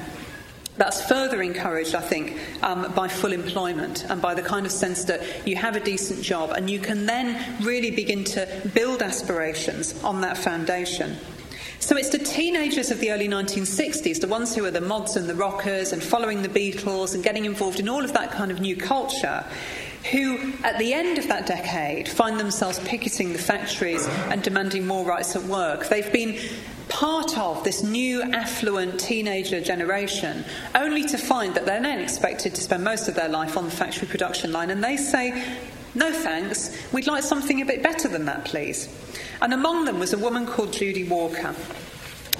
B: That's further encouraged, I think, um, by full employment and by the kind of sense that you have a decent job and you can then really begin to build aspirations on that foundation. So it's the teenagers of the early 1960s, the ones who are the mods and the rockers and following the Beatles and getting involved in all of that kind of new culture, who, at the end of that decade, find themselves picketing the factories and demanding more rights at work. They've been part of this new affluent teenager generation, only to find that they're then expected to spend most of their life on the factory production line. And they say, no thanks, we'd like something a bit better than that, please. And among them was a woman called Judy Walker.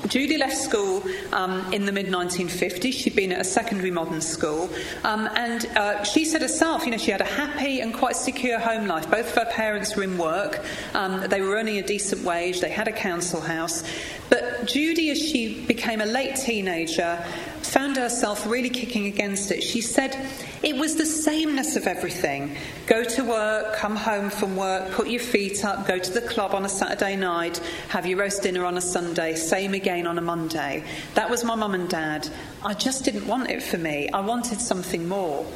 B: Judy left school um, in the mid 1950s. She'd been at a secondary modern school. Um, and uh, she said herself, you know, she had a happy and quite secure home life. Both of her parents were in work. Um, they were earning a decent wage. They had a council house. But Judy, as she became a late teenager, found herself really kicking against it. She said it was the sameness of everything go to work, come home from work, put your feet up, go to the club on a Saturday night, have your roast dinner on a Sunday, same again on a Monday. That was my mum and dad. I just didn't want it for me. I wanted something more.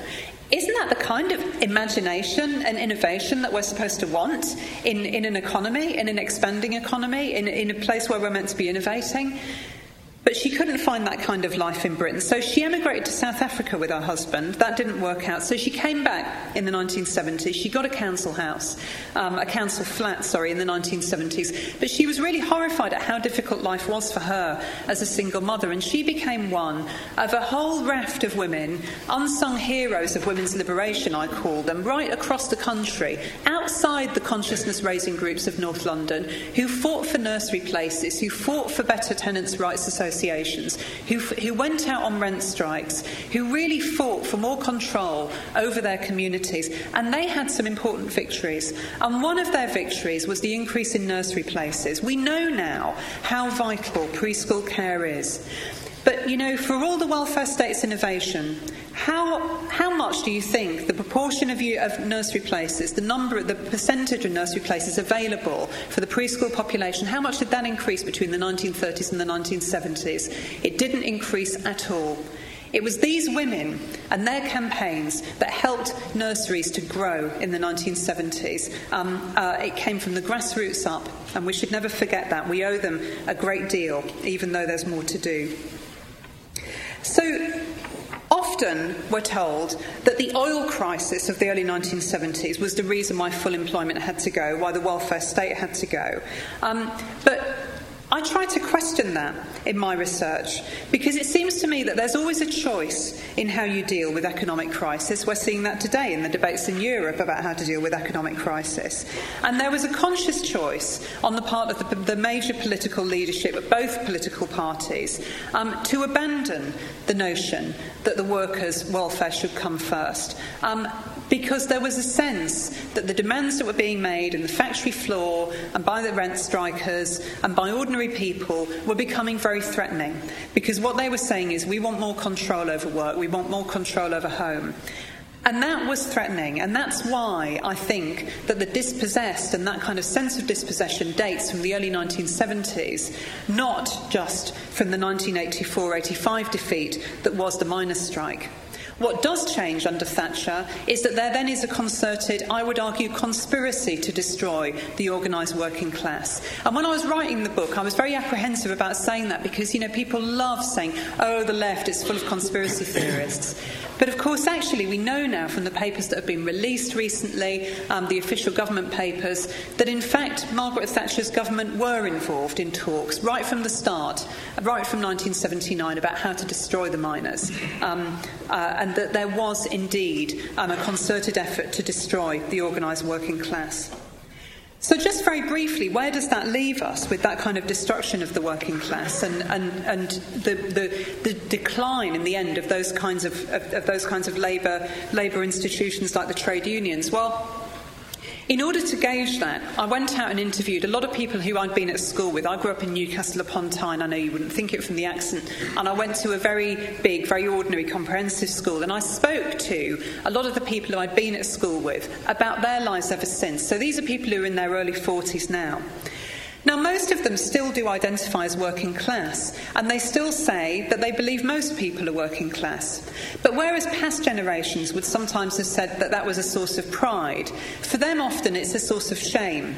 B: Isn't that the kind of imagination and innovation that we're supposed to want in, in an economy, in an expanding economy, in, in a place where we're meant to be innovating? But she couldn't find that kind of life in Britain. So she emigrated to South Africa with her husband. That didn't work out. So she came back in the 1970s. She got a council house, um, a council flat, sorry, in the 1970s. But she was really horrified at how difficult life was for her as a single mother. And she became one of a whole raft of women, unsung heroes of women's liberation, I call them, right across the country, outside the consciousness raising groups of North London, who fought for nursery places, who fought for better tenants' rights associations associations who, who went out on rent strikes, who really fought for more control over their communities, and they had some important victories. And one of their victories was the increase in nursery places. We know now how vital preschool care is. But, you know, for all the welfare state's innovation, how, how much do you think the proportion of, you, of nursery places, the number, the percentage of nursery places available for the preschool population, how much did that increase between the 1930s and the 1970s? It didn't increase at all. It was these women and their campaigns that helped nurseries to grow in the 1970s. Um, uh, it came from the grassroots up, and we should never forget that. We owe them a great deal, even though there's more to do. So, Often we're told that the oil crisis of the early 1970s was the reason why full employment had to go, why the welfare state had to go. Um, but I try to question that in my research because it seems to me that there's always a choice in how you deal with economic crisis. We're seeing that today in the debates in Europe about how to deal with economic crisis. And there was a conscious choice on the part of the, the major political leadership of both political parties um, to abandon the notion that the workers' welfare should come first. Um, because there was a sense that the demands that were being made in the factory floor and by the rent strikers and by ordinary people were becoming very threatening. Because what they were saying is, we want more control over work, we want more control over home. And that was threatening, and that's why I think that the dispossessed and that kind of sense of dispossession dates from the early 1970s, not just from the 1984 85 defeat that was the miners' strike. What does change under Thatcher is that there then is a concerted, I would argue, conspiracy to destroy the organised working class. And when I was writing the book, I was very apprehensive about saying that because, you know, people love saying, oh, the left is full of conspiracy theorists. But of course, actually, we know now from the papers that have been released recently, um, the official government papers, that in fact Margaret Thatcher's government were involved in talks right from the start, right from 1979, about how to destroy the miners. Um, uh, and that there was indeed um, a concerted effort to destroy the organised working class. So, just very briefly, where does that leave us with that kind of destruction of the working class and, and, and the, the, the decline in the end of those kinds of, of, of those kinds of labour, labour institutions like the trade unions? Well, in order to gauge that, I went out and interviewed a lot of people who I'd been at school with. I grew up in Newcastle upon Tyne, I know you wouldn't think it from the accent, and I went to a very big, very ordinary comprehensive school, and I spoke to a lot of the people who I'd been at school with about their lives ever since. So these are people who are in their early 40s now. Now, most of them still do identify as working class, and they still say that they believe most people are working class. But whereas past generations would sometimes have said that that was a source of pride, for them often it's a source of shame.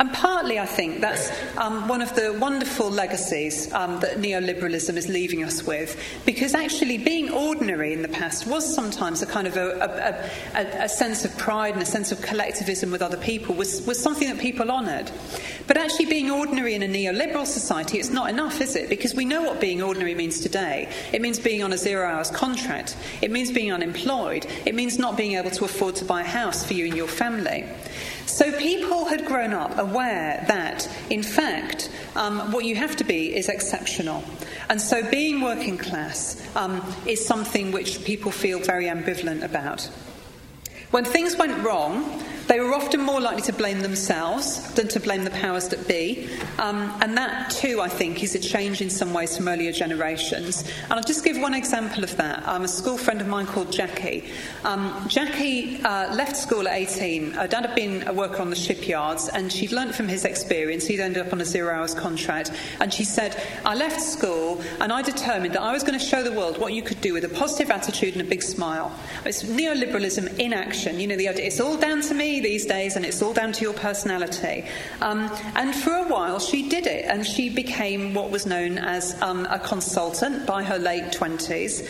B: And partly, I think, that's um, one of the wonderful legacies um, that neoliberalism is leaving us with, because actually being ordinary in the past was sometimes a kind of a, a, a, a sense of pride and a sense of collectivism with other people, was, was something that people honoured. But actually, being ordinary in a neoliberal society, it's not enough, is it? Because we know what being ordinary means today. It means being on a zero hours contract, it means being unemployed, it means not being able to afford to buy a house for you and your family. So people had grown up aware that, in fact, um, what you have to be is exceptional. And so being working class um, is something which people feel very ambivalent about. When things went wrong, they were often more likely to blame themselves than to blame the powers that be. Um, and that, too, I think, is a change in some ways from earlier generations. And I'll just give one example of that. Um, a school friend of mine called Jackie. Um, Jackie uh, left school at 18. Her dad had been a worker on the shipyards, and she'd learnt from his experience. He'd ended up on a zero hours contract. And she said, I left school, and I determined that I was going to show the world what you could do with a positive attitude and a big smile. It's neoliberalism in action. You know, the idea, it's all down to me these days, and it's all down to your personality. Um, and for a while, she did it, and she became what was known as um, a consultant by her late 20s.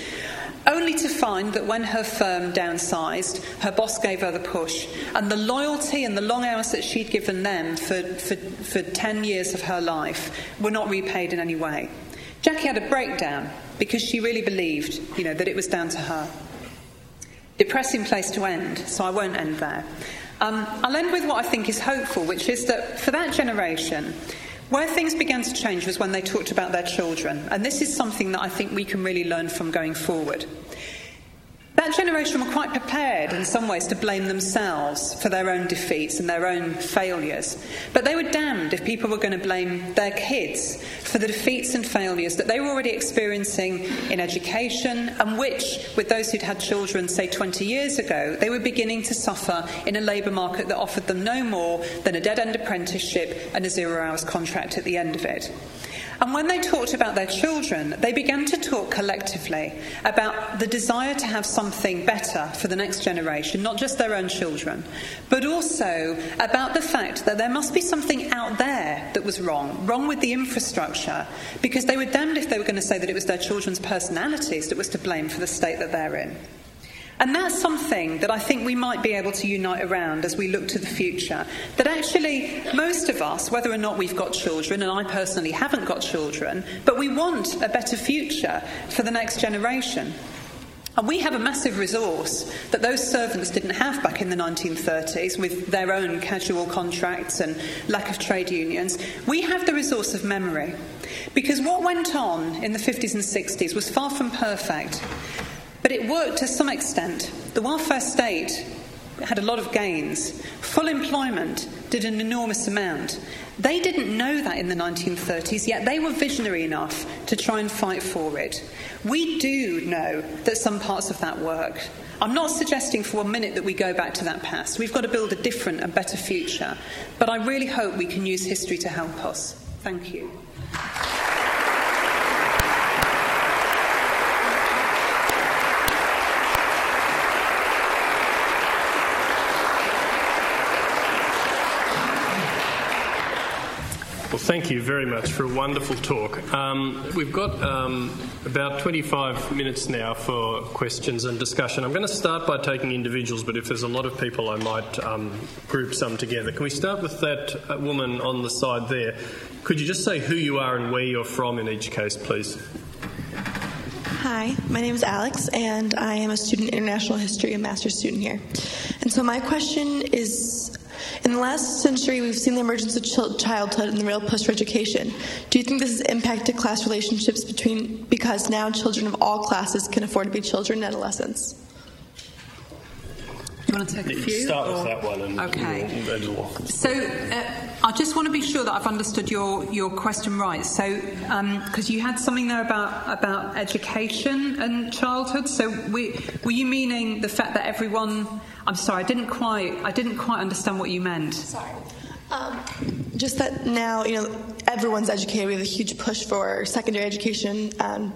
B: Only to find that when her firm downsized, her boss gave her the push, and the loyalty and the long hours that she'd given them for, for, for 10 years of her life were not repaid in any way. Jackie had a breakdown because she really believed, you know, that it was down to her. Depressing place to end, so I won't end there. Um, I'll end with what I think is hopeful, which is that for that generation, where things began to change was when they talked about their children. And this is something that I think we can really learn from going forward. That generation were quite prepared in some ways to blame themselves for their own defeats and their own failures. But they were damned if people were going to blame their kids for the defeats and failures that they were already experiencing in education and which, with those who'd had children, say 20 years ago, they were beginning to suffer in a labour market that offered them no more than a dead end apprenticeship and a zero hours contract at the end of it. And when they talked about their children, they began to talk collectively about the desire to have something better for the next generation, not just their own children, but also about the fact that there must be something out there that was wrong, wrong with the infrastructure, because they were damned if they were going to say that it was their children's personalities that was to blame for the state that they're in. And that's something that I think we might be able to unite around as we look to the future. That actually, most of us, whether or not we've got children, and I personally haven't got children, but we want a better future for the next generation. And we have a massive resource that those servants didn't have back in the 1930s with their own casual contracts and lack of trade unions. We have the resource of memory. Because what went on in the 50s and 60s was far from perfect. But it worked to some extent. The welfare state had a lot of gains. Full employment did an enormous amount. They didn't know that in the 1930s, yet they were visionary enough to try and fight for it. We do know that some parts of that worked. I'm not suggesting for one minute that we go back to that past. We've got to build a different and better future. But I really hope we can use history to help us. Thank you.
A: Well, thank you very much for a wonderful talk. Um, we've got um, about 25 minutes now for questions and discussion. I'm going to start by taking individuals, but if there's a lot of people, I might um, group some together. Can we start with that uh, woman on the side there? Could you just say who you are and where you're from in each case, please?
C: Hi, my name is Alex, and I am a student in international history, and master's student here. And so my question is in the last century, we've seen the emergence of childhood and the real push for education. Do you think this has impacted class relationships between because now children of all classes can afford to be children and adolescents?
B: You want to take a few?
A: Start with that one. And
B: okay. So uh, I just want to be sure that I've understood your, your question right. So because um, you had something there about about education and childhood. So we, were you meaning the fact that everyone? I'm sorry, I didn't quite I didn't quite understand what you meant.
C: Sorry. Um, just that now, you know, everyone's educated. We have a huge push for secondary education, um,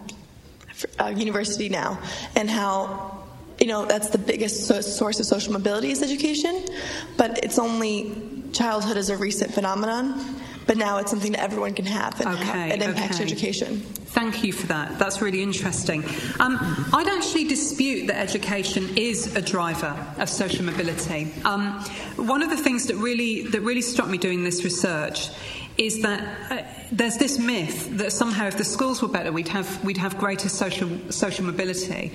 C: for, uh, university now, and how, you know, that's the biggest source of social mobility is education, but it's only childhood is a recent phenomenon but now it's something that everyone can have and
B: okay,
C: it impacts
B: okay.
C: education.
B: Thank you for that. That's really interesting. Um, I'd actually dispute that education is a driver of social mobility. Um, one of the things that really that really struck me doing this research is that uh, there's this myth that somehow if the schools were better, we'd have we'd have greater social social mobility.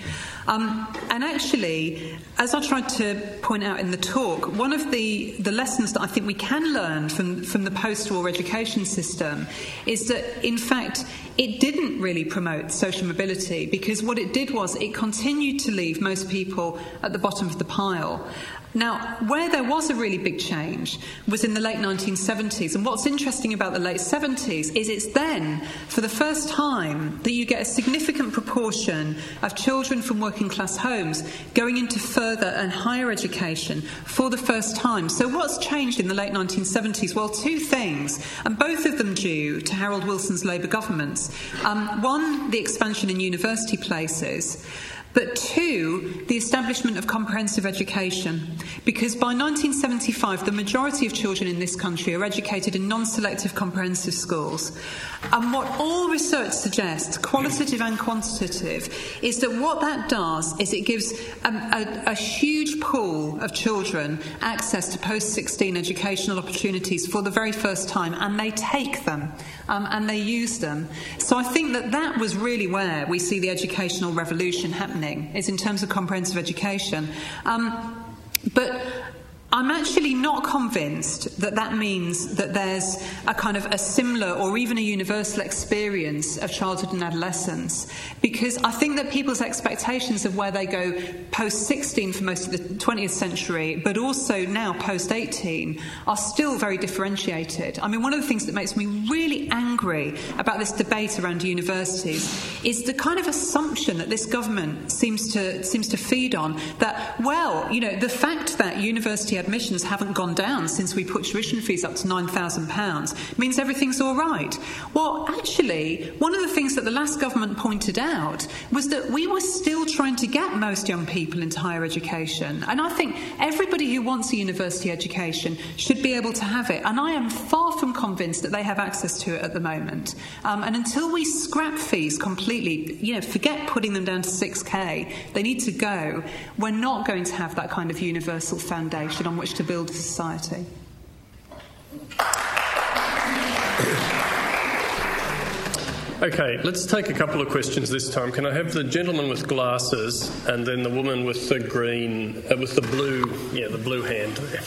B: Um, and actually, as I tried to point out in the talk, one of the the lessons that I think we can learn from from the post-war education system is that in fact it didn't really promote social mobility because what it did was it continued to leave most people at the bottom of the pile. Now, where there was a really big change was in the late 1970s. And what's interesting about the late 70s is it's then, for the first time, that you get a significant proportion of children from working class homes going into further and higher education for the first time. So, what's changed in the late 1970s? Well, two things, and both of them due to Harold Wilson's Labour governments. Um, one, the expansion in university places. But two, the establishment of comprehensive education. Because by 1975, the majority of children in this country are educated in non selective comprehensive schools. And what all research suggests, qualitative and quantitative, is that what that does is it gives a, a, a huge pool of children access to post 16 educational opportunities for the very first time, and they take them um, and they use them. So I think that that was really where we see the educational revolution happening, is in terms of comprehensive education. Um, but I'm actually not convinced that that means that there's a kind of a similar or even a universal experience of childhood and adolescence because I think that people's expectations of where they go post 16 for most of the 20th century, but also now post 18, are still very differentiated. I mean, one of the things that makes me really angry about this debate around universities is the kind of assumption that this government seems to seems to feed on that well, you know, the fact that university admissions haven't gone down since we put tuition fees up to £9,000 means everything's all right. Well, actually, one of the things that the last government pointed out was that we were still trying to get most young people into higher education. And I think everybody who wants a university education should be able to have it. And I am far from convinced that they have access to it at the moment. Um, and until we scrap fees completely, you know, forget putting them down to 6k, they need to go, we're not going to have that kind of universal foundation on which to build a society.
A: Okay, let's take a couple of questions this time. Can I have the gentleman with glasses and then the woman with the green, uh, with the blue, yeah, the blue hand there.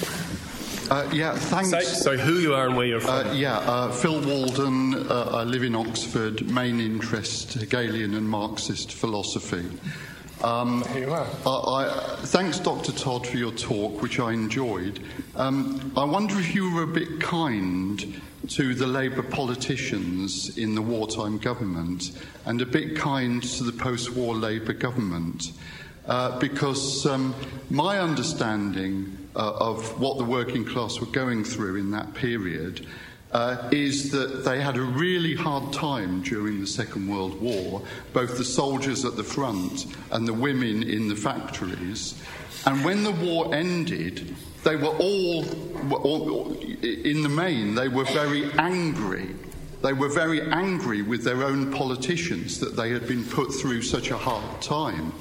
D: Uh, yeah, thanks.
A: Say, so who you are and where you're from.
D: Uh, yeah, uh, Phil Walden. Uh, I live in Oxford. Main interest Hegelian and Marxist philosophy.
A: Um, Here you are.
D: I, thanks, Dr. Todd, for your talk, which I enjoyed. Um, I wonder if you were a bit kind to the Labour politicians in the wartime government and a bit kind to the post war Labour government. Uh, because um, my understanding uh, of what the working class were going through in that period uh, is that they had a really hard time during the Second World War, both the soldiers at the front and the women in the factories. And when the war ended, they were all, in the main, they were very angry. They were very angry with their own politicians that they had been put through such a hard time.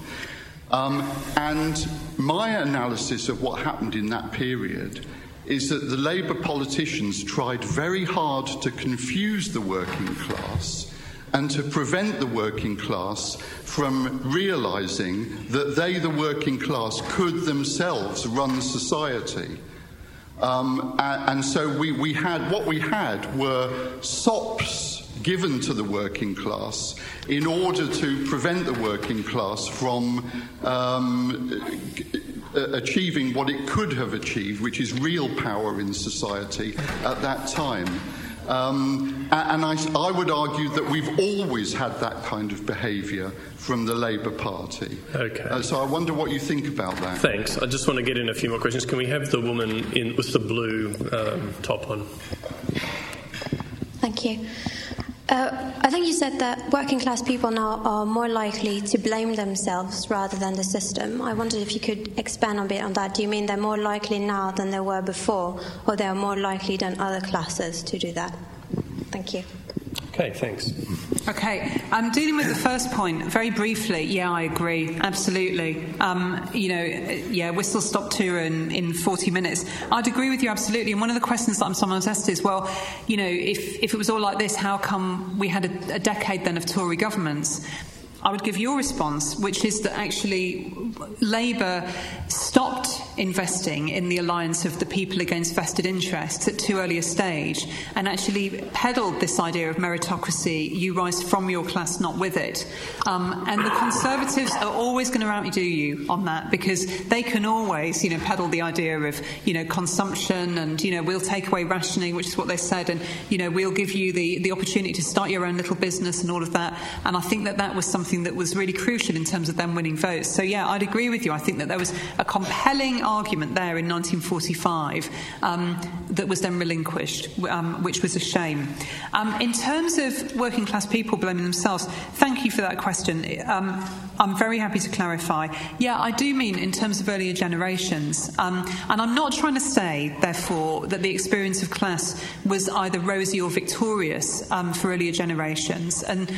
D: Um, and my analysis of what happened in that period is that the Labour politicians tried very hard to confuse the working class and to prevent the working class from realizing that they, the working class, could themselves run society. Um, and, and, so we, we had what we had were sops given to the working class in order to prevent the working class from um, uh, achieving what it could have achieved, which is real power in society at that time. Um, and I, I would argue that we've always had that kind of behaviour from the Labour Party.
A: Okay. Uh,
D: so I wonder what you think about that.
A: Thanks. I just want to get in a few more questions. Can we have the woman in with the blue um, top on?
E: Thank you. Uh, I think you said that working class people now are more likely to blame themselves rather than the system. I wondered if you could expand a bit on that. Do you mean they're more likely now than they were before, or they are more likely than other classes to do that? Thank you.
A: Okay, thanks.
B: Okay, I'm dealing with the first point very briefly. Yeah, I agree, absolutely. Um, you know, yeah, whistle stop tour in, in 40 minutes. I'd agree with you absolutely. And one of the questions that I'm sometimes asked is, well, you know, if, if it was all like this, how come we had a, a decade then of Tory governments? I would give your response, which is that actually Labour stopped investing in the alliance of the people against vested interests at too early a stage and actually peddled this idea of meritocracy, you rise from your class, not with it. Um, and the Conservatives are always going to outdo you on that because they can always, you know, peddle the idea of, you know, consumption and, you know, we'll take away rationing, which is what they said, and, you know, we'll give you the, the opportunity to start your own little business and all of that. And I think that that was something something that was really crucial in terms of them winning votes. So, yeah, I'd agree with you. I think that there was a compelling argument there in 1945 um, that was then relinquished, um, which was a shame. Um, in terms of working class people blaming themselves, thank you for that question. Um, I'm very happy to clarify. Yeah, I do mean in terms of earlier generations. Um, and I'm not trying to say, therefore, that the experience of class was either rosy or victorious um, for earlier generations. And,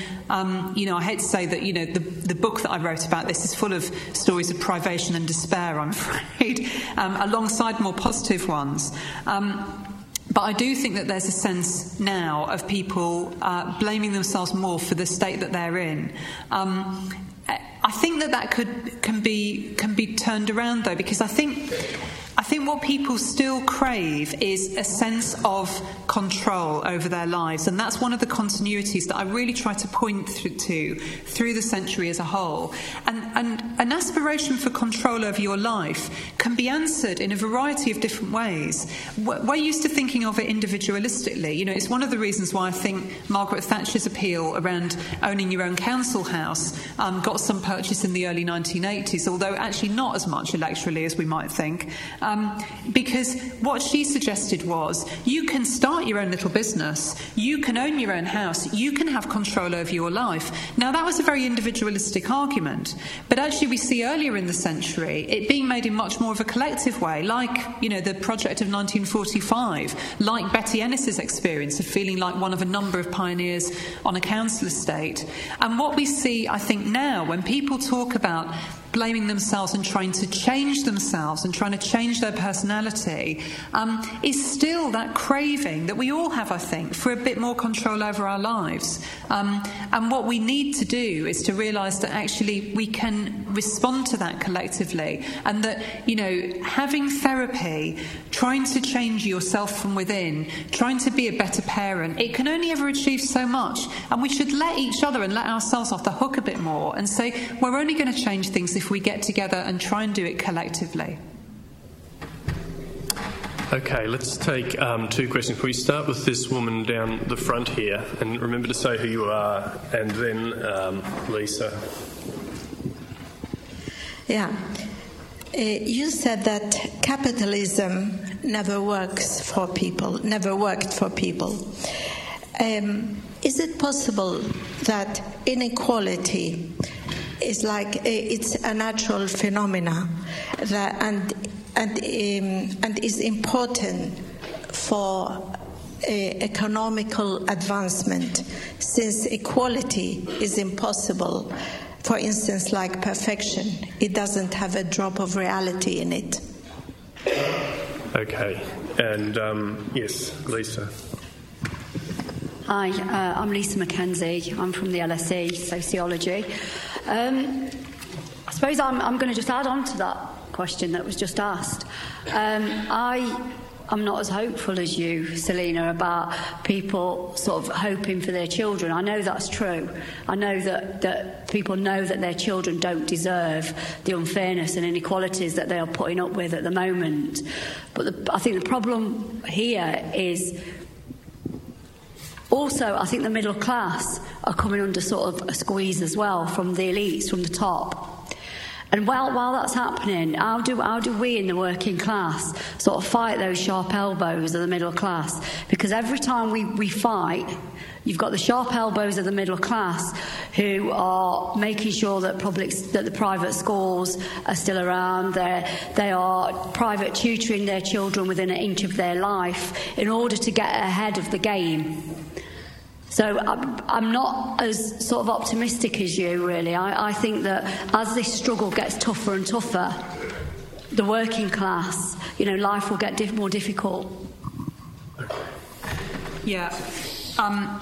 B: you know, I hate to say that you know, the, the book that I wrote about this is full of stories of privation and despair, I'm afraid, um, alongside more positive ones. Um, but I do think that there's a sense now of people uh, blaming themselves more for the state that they're in. Um, I think that that could can be can be turned around though, because I think I think what people still crave is a sense of control over their lives, and that's one of the continuities that I really try to point to through the century as a whole. And, and an aspiration for control over your life can be answered in a variety of different ways. We're used to thinking of it individualistically. You know, it's one of the reasons why I think Margaret Thatcher's appeal around owning your own council house um, got some purchase in the early 1980s, although actually not as much electorally as we might think. Um, because what she suggested was you can start your own little business, you can own your own house, you can have control over your life. Now, that was a very individualistic argument, but actually, we see earlier in the century it being made in much more of a collective way, like you know the project of 1945, like Betty Ennis's experience of feeling like one of a number of pioneers on a council estate. And what we see, I think, now when people talk about blaming themselves and trying to change themselves and trying to change their personality um, is still that craving that we all have, I think, for a bit more control over our lives. Um, and what we need to do is to realise that actually we can respond to that collectively and that, you know, having therapy, trying to change yourself from within, trying to be a better parent, it can only ever achieve so much. And we should let each other and let ourselves off the hook a bit more and say, we're only going to change things if we get together and try and do it collectively.
A: Okay, let's take um, two questions. We start with this woman down the front here, and remember to say who you are, and then um, Lisa.
F: Yeah. Uh, you said that capitalism never works for people, never worked for people. Um, is it possible that inequality is like it's a natural phenomena that and and um, and is important for uh, economical advancement since equality is impossible for instance like perfection it doesn't have a drop of reality in it
A: okay and um, yes lisa
G: Hi, uh, I'm Lisa McKenzie. I'm from the LSE Sociology. Um, I suppose I'm, I'm going to just add on to that question that was just asked. Um, I am not as hopeful as you, Selina, about people sort of hoping for their children. I know that's true. I know that, that people know that their children don't deserve the unfairness and inequalities that they are putting up with at the moment. But the, I think the problem here is Also, I think the middle class are coming under sort of a squeeze as well from the elites, from the top. And while, while that's happening, how do, how do we in the working class sort of fight those sharp elbows of the middle class? Because every time we, we fight, you've got the sharp elbows of the middle class who are making sure that public that the private schools are still around. They're, they are private tutoring their children within an inch of their life in order to get ahead of the game. So I'm, I'm, not as sort of optimistic as you, really. I, I think that as this struggle gets tougher and tougher, the working class, you know, life will get diff- more difficult.
B: Yeah. Um,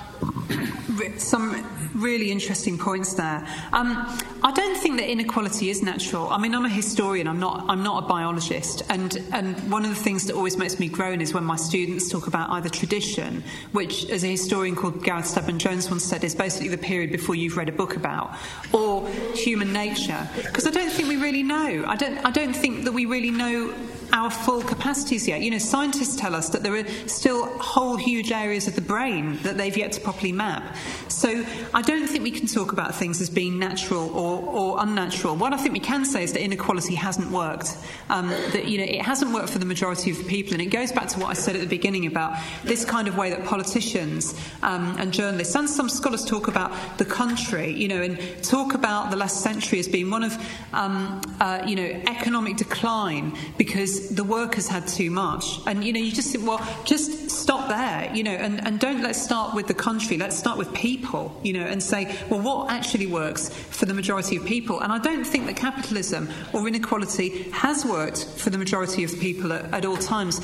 B: some really interesting points there. Um, I don't think that inequality is natural. I mean, I'm a historian. I'm not. I'm not a biologist. And and one of the things that always makes me groan is when my students talk about either tradition, which, as a historian called Gareth Stedman Jones once said, is basically the period before you've read a book about, or human nature. Because I don't think we really know. I don't. I don't think that we really know our full capacities yet. You know, scientists tell us that there are still whole huge areas of the brain that they've yet to properly map. So I don't think we can talk about things as being natural or, or unnatural. What I think we can say is that inequality hasn't worked. Um, that you know, it hasn't worked for the majority of people, and it goes back to what I said at the beginning about this kind of way that politicians um, and journalists and some scholars talk about the country, you know, and talk about the last century as being one of um, uh, you know economic decline because the workers had too much. And you know, you just think, well, just stop there, you know, and, and don't let's start with the country. Let's start with people, you know, and say, well, what actually works for the majority of people? And I don't think that capitalism or inequality has worked for the majority of people at, at all times.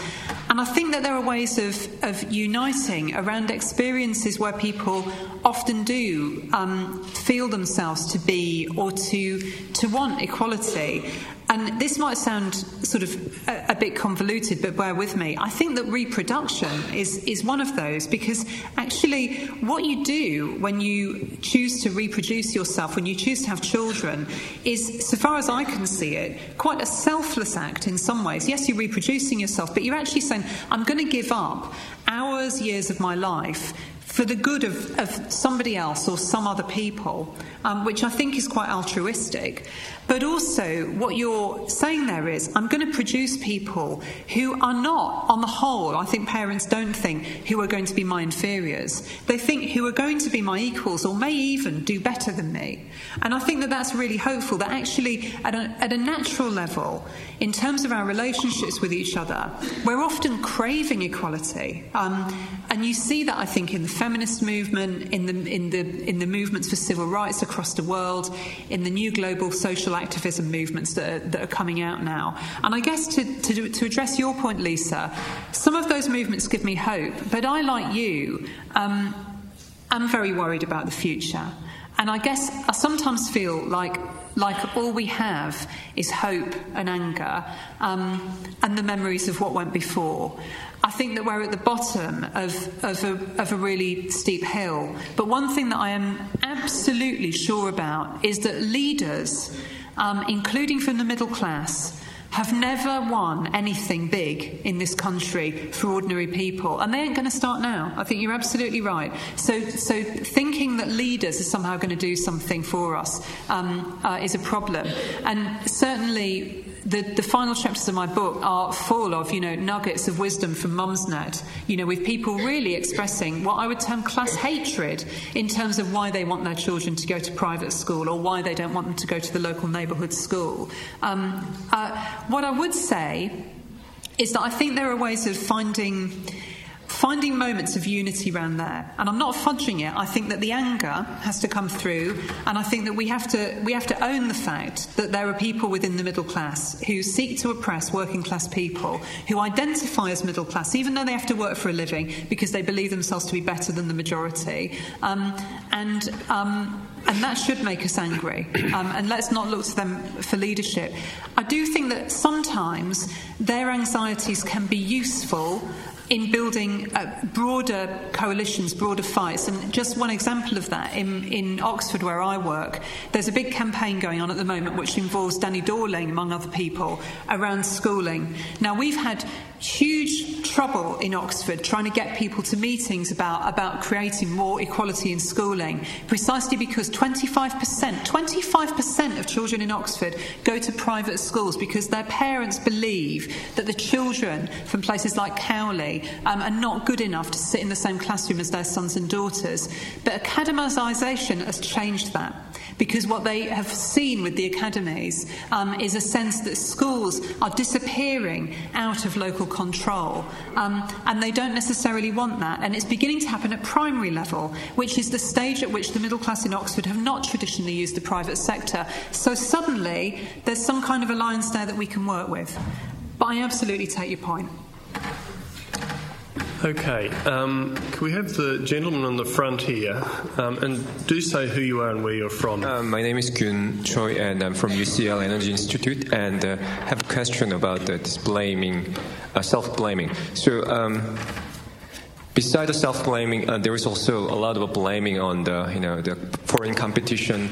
B: And I think that there are ways of, of uniting around experiences where people often do um, feel themselves to be or to to want equality. And this might sound sort of a, a, bit convoluted, but bear with me. I think that reproduction is, is one of those because actually, what you do when you choose to reproduce yourself, when you choose to have children, is, so far as I can see it, quite a selfless act in some ways. Yes, you're reproducing yourself, but you're actually saying, I'm going to give up hours, years of my life for the good of, of somebody else or some other people, um, which I think is quite altruistic. But also, what you're saying there is, I'm going to produce people who are not, on the whole, I think parents don't think, who are going to be my inferiors. They think who are going to be my equals or may even do better than me. And I think that that's really hopeful, that actually, at a, at a natural level, in terms of our relationships with each other, we're often craving equality. Um, and you see that, I think, in the feminist movement, in the, in, the, in the movements for civil rights across the world, in the new global social activism movements that are, that are coming out now. And I guess to, to, to address your point, Lisa, some of those movements give me hope, but I, like you, um, am very worried about the future. And I guess I sometimes feel like like all we have is hope and anger um, and the memories of what went before. I think that we're at the bottom of, of, a, of a really steep hill. But one thing that I am absolutely sure about is that leaders, um, including from the middle class, have never won anything big in this country for ordinary people, and they ain't going to start now. I think you're absolutely right. So, so thinking that leaders are somehow going to do something for us um, uh, is a problem, and certainly the, the final chapters of my book are full of, you know, nuggets of wisdom from Mumsnet, you know, with people really expressing what I would term class hatred in terms of why they want their children to go to private school or why they don't want them to go to the local neighbourhood school. Um, uh, what I would say is that I think there are ways of finding finding moments of unity around there. And I'm not fudging it. I think that the anger has to come through, and I think that we have to we have to own the fact that there are people within the middle class who seek to oppress working class people, who identify as middle class, even though they have to work for a living because they believe themselves to be better than the majority. Um, and um, and that should make us angry. Um, and let's not look to them for leadership. I do think that sometimes their anxieties can be useful in building uh, broader coalitions, broader fights. And just one example of that, in, in Oxford, where I work, there's a big campaign going on at the moment which involves Danny Dorling, among other people, around schooling. Now, we've had huge trouble in Oxford trying to get people to meetings about, about creating more equality in schooling, precisely because 25%, 25% of children in Oxford go to private schools because their parents believe that the children from places like Cowley um, are not good enough to sit in the same classroom as their sons and daughters. But academisation has changed that because what they have seen with the academies um, is a sense that schools are disappearing out of local control, um, and they don't necessarily want that. And it's beginning to happen at primary level, which is the stage at which the middle class in Oxford have not traditionally used the private sector. So suddenly, there's some kind of alliance there that we can work with. But I absolutely take your point.
A: Okay, um, can we have the gentleman on the front here? Um, and do say who you are and where you're from.
H: Um, my name is Kyun Choi, and I'm from UCL Energy Institute. And uh, have a question about uh, blaming, uh, self-blaming. So. Um, Besides the self-blaming, uh, there is also a lot of blaming on the, you know, the foreign competition,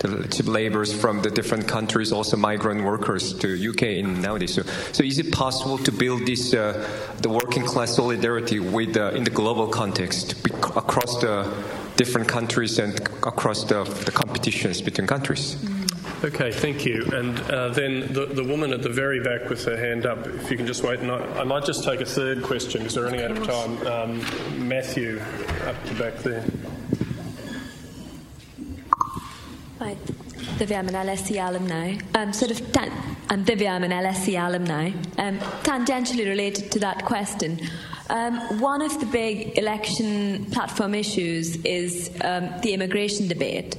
H: to, to laborers from the different countries, also migrant workers to UK in nowadays. So, so is it possible to build this, uh, the working class solidarity with, uh, in the global context across the different countries and across the, the competitions between countries? Mm.
A: Okay, thank you. And uh, then the, the woman at the very back with her hand up, if you can just wait. And I, I might just take a third question because we're running out of time. Um, Matthew, up the back there.
I: Hi, Divya, I'm an LSE alumni. Um, sort of, tan- I'm Divya, I'm an LSE alumni. Um, tangentially related to that question, um, one of the big election platform issues is um, the immigration debate.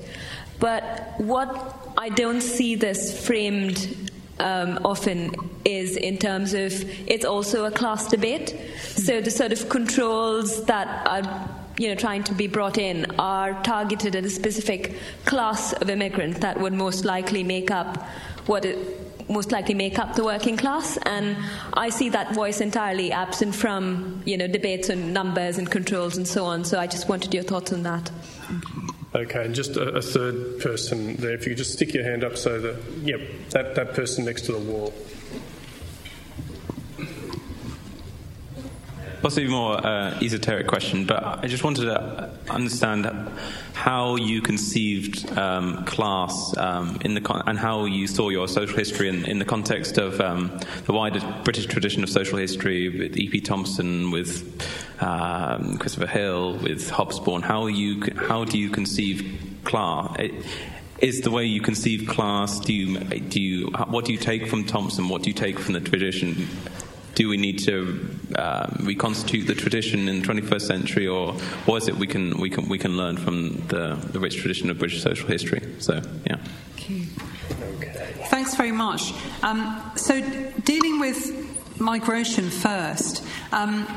I: But what I don't see this framed um, often is in terms of it's also a class debate. So the sort of controls that are you know trying to be brought in are targeted at a specific class of immigrants that would most likely make up what it most likely make up the working class and I see that voice entirely absent from you know debates on numbers and controls and so on so I just wanted your thoughts on that.
A: Okay, and just a, a, third person there. If you could just stick your hand up so that, yep, that, that person next to the wall.
J: Possibly more uh, esoteric question, but I just wanted to understand how you conceived um, class um, in the con- and how you saw your social history in, in the context of um, the wider British tradition of social history with E.P. Thompson, with um, Christopher Hill, with Hobsbawm. How you how do you conceive class? It, is the way you conceive class? Do you do you what do you take from Thompson? What do you take from the tradition? Do we need to uh, reconstitute the tradition in the 21st century, or what is it we can we can we can learn from the, the rich tradition of British social history? So, yeah.
B: Okay. Thanks very much. Um, so, dealing with migration first, um,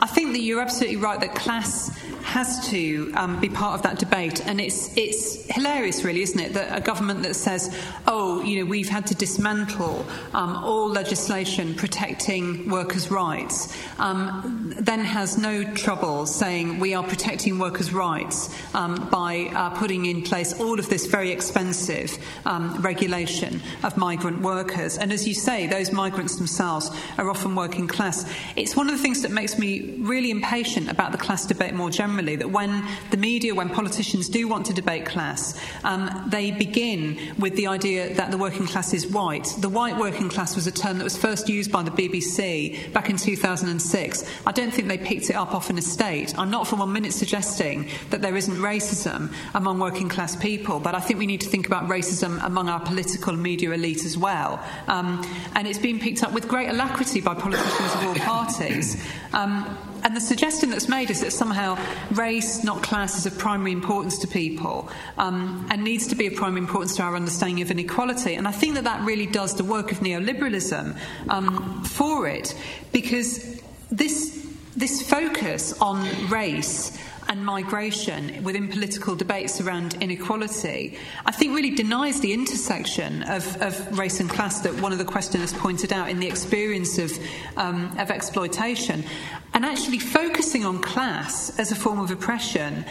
B: I think that you're absolutely right that class has to um, be part of that debate. And it's, it's hilarious, really, isn't it, that a government that says, oh, you know, we've had to dismantle um, all legislation protecting workers' rights, um, then has no trouble saying we are protecting workers' rights um, by uh, putting in place all of this very expensive um, regulation of migrant workers. And as you say, those migrants themselves are often working class. It's one of the things that makes me really impatient about the class debate more generally generally that when the media, when politicians do want to debate class, um, they begin with the idea that the working class is white. The white working class was a term that was first used by the BBC back in 2006. I don't think they picked it up off an estate. I'm not for one minute suggesting that there isn't racism among working class people, but I think we need to think about racism among our political and media elite as well. Um, and it's been picked up with great alacrity by politicians of all parties. Um, and the suggestion that's made is that somehow race, not class, is of primary importance to people um, and needs to be of primary importance to our understanding of inequality. And I think that that really does the work of neoliberalism um, for it because this, this focus on race and migration within political debates around inequality, I think really denies the intersection of, of race and class that one of the questioners pointed out in the experience of, um, of exploitation. and actually focusing on class as a form of oppression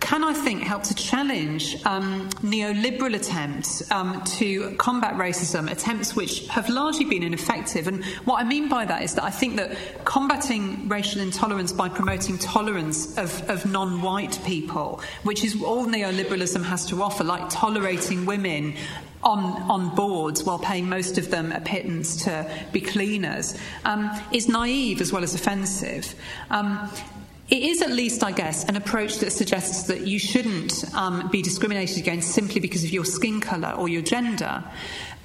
B: can, I think, help to challenge um, neoliberal attempts um, to combat racism, attempts which have largely been ineffective. And what I mean by that is that I think that combating racial intolerance by promoting tolerance of, of non white people, which is all neoliberalism has to offer, like tolerating women on, on boards while paying most of them a pittance to be cleaners, um, is naive as well as offensive. Um, it is at least, I guess, an approach that suggests that you shouldn't um, be discriminated against simply because of your skin colour or your gender.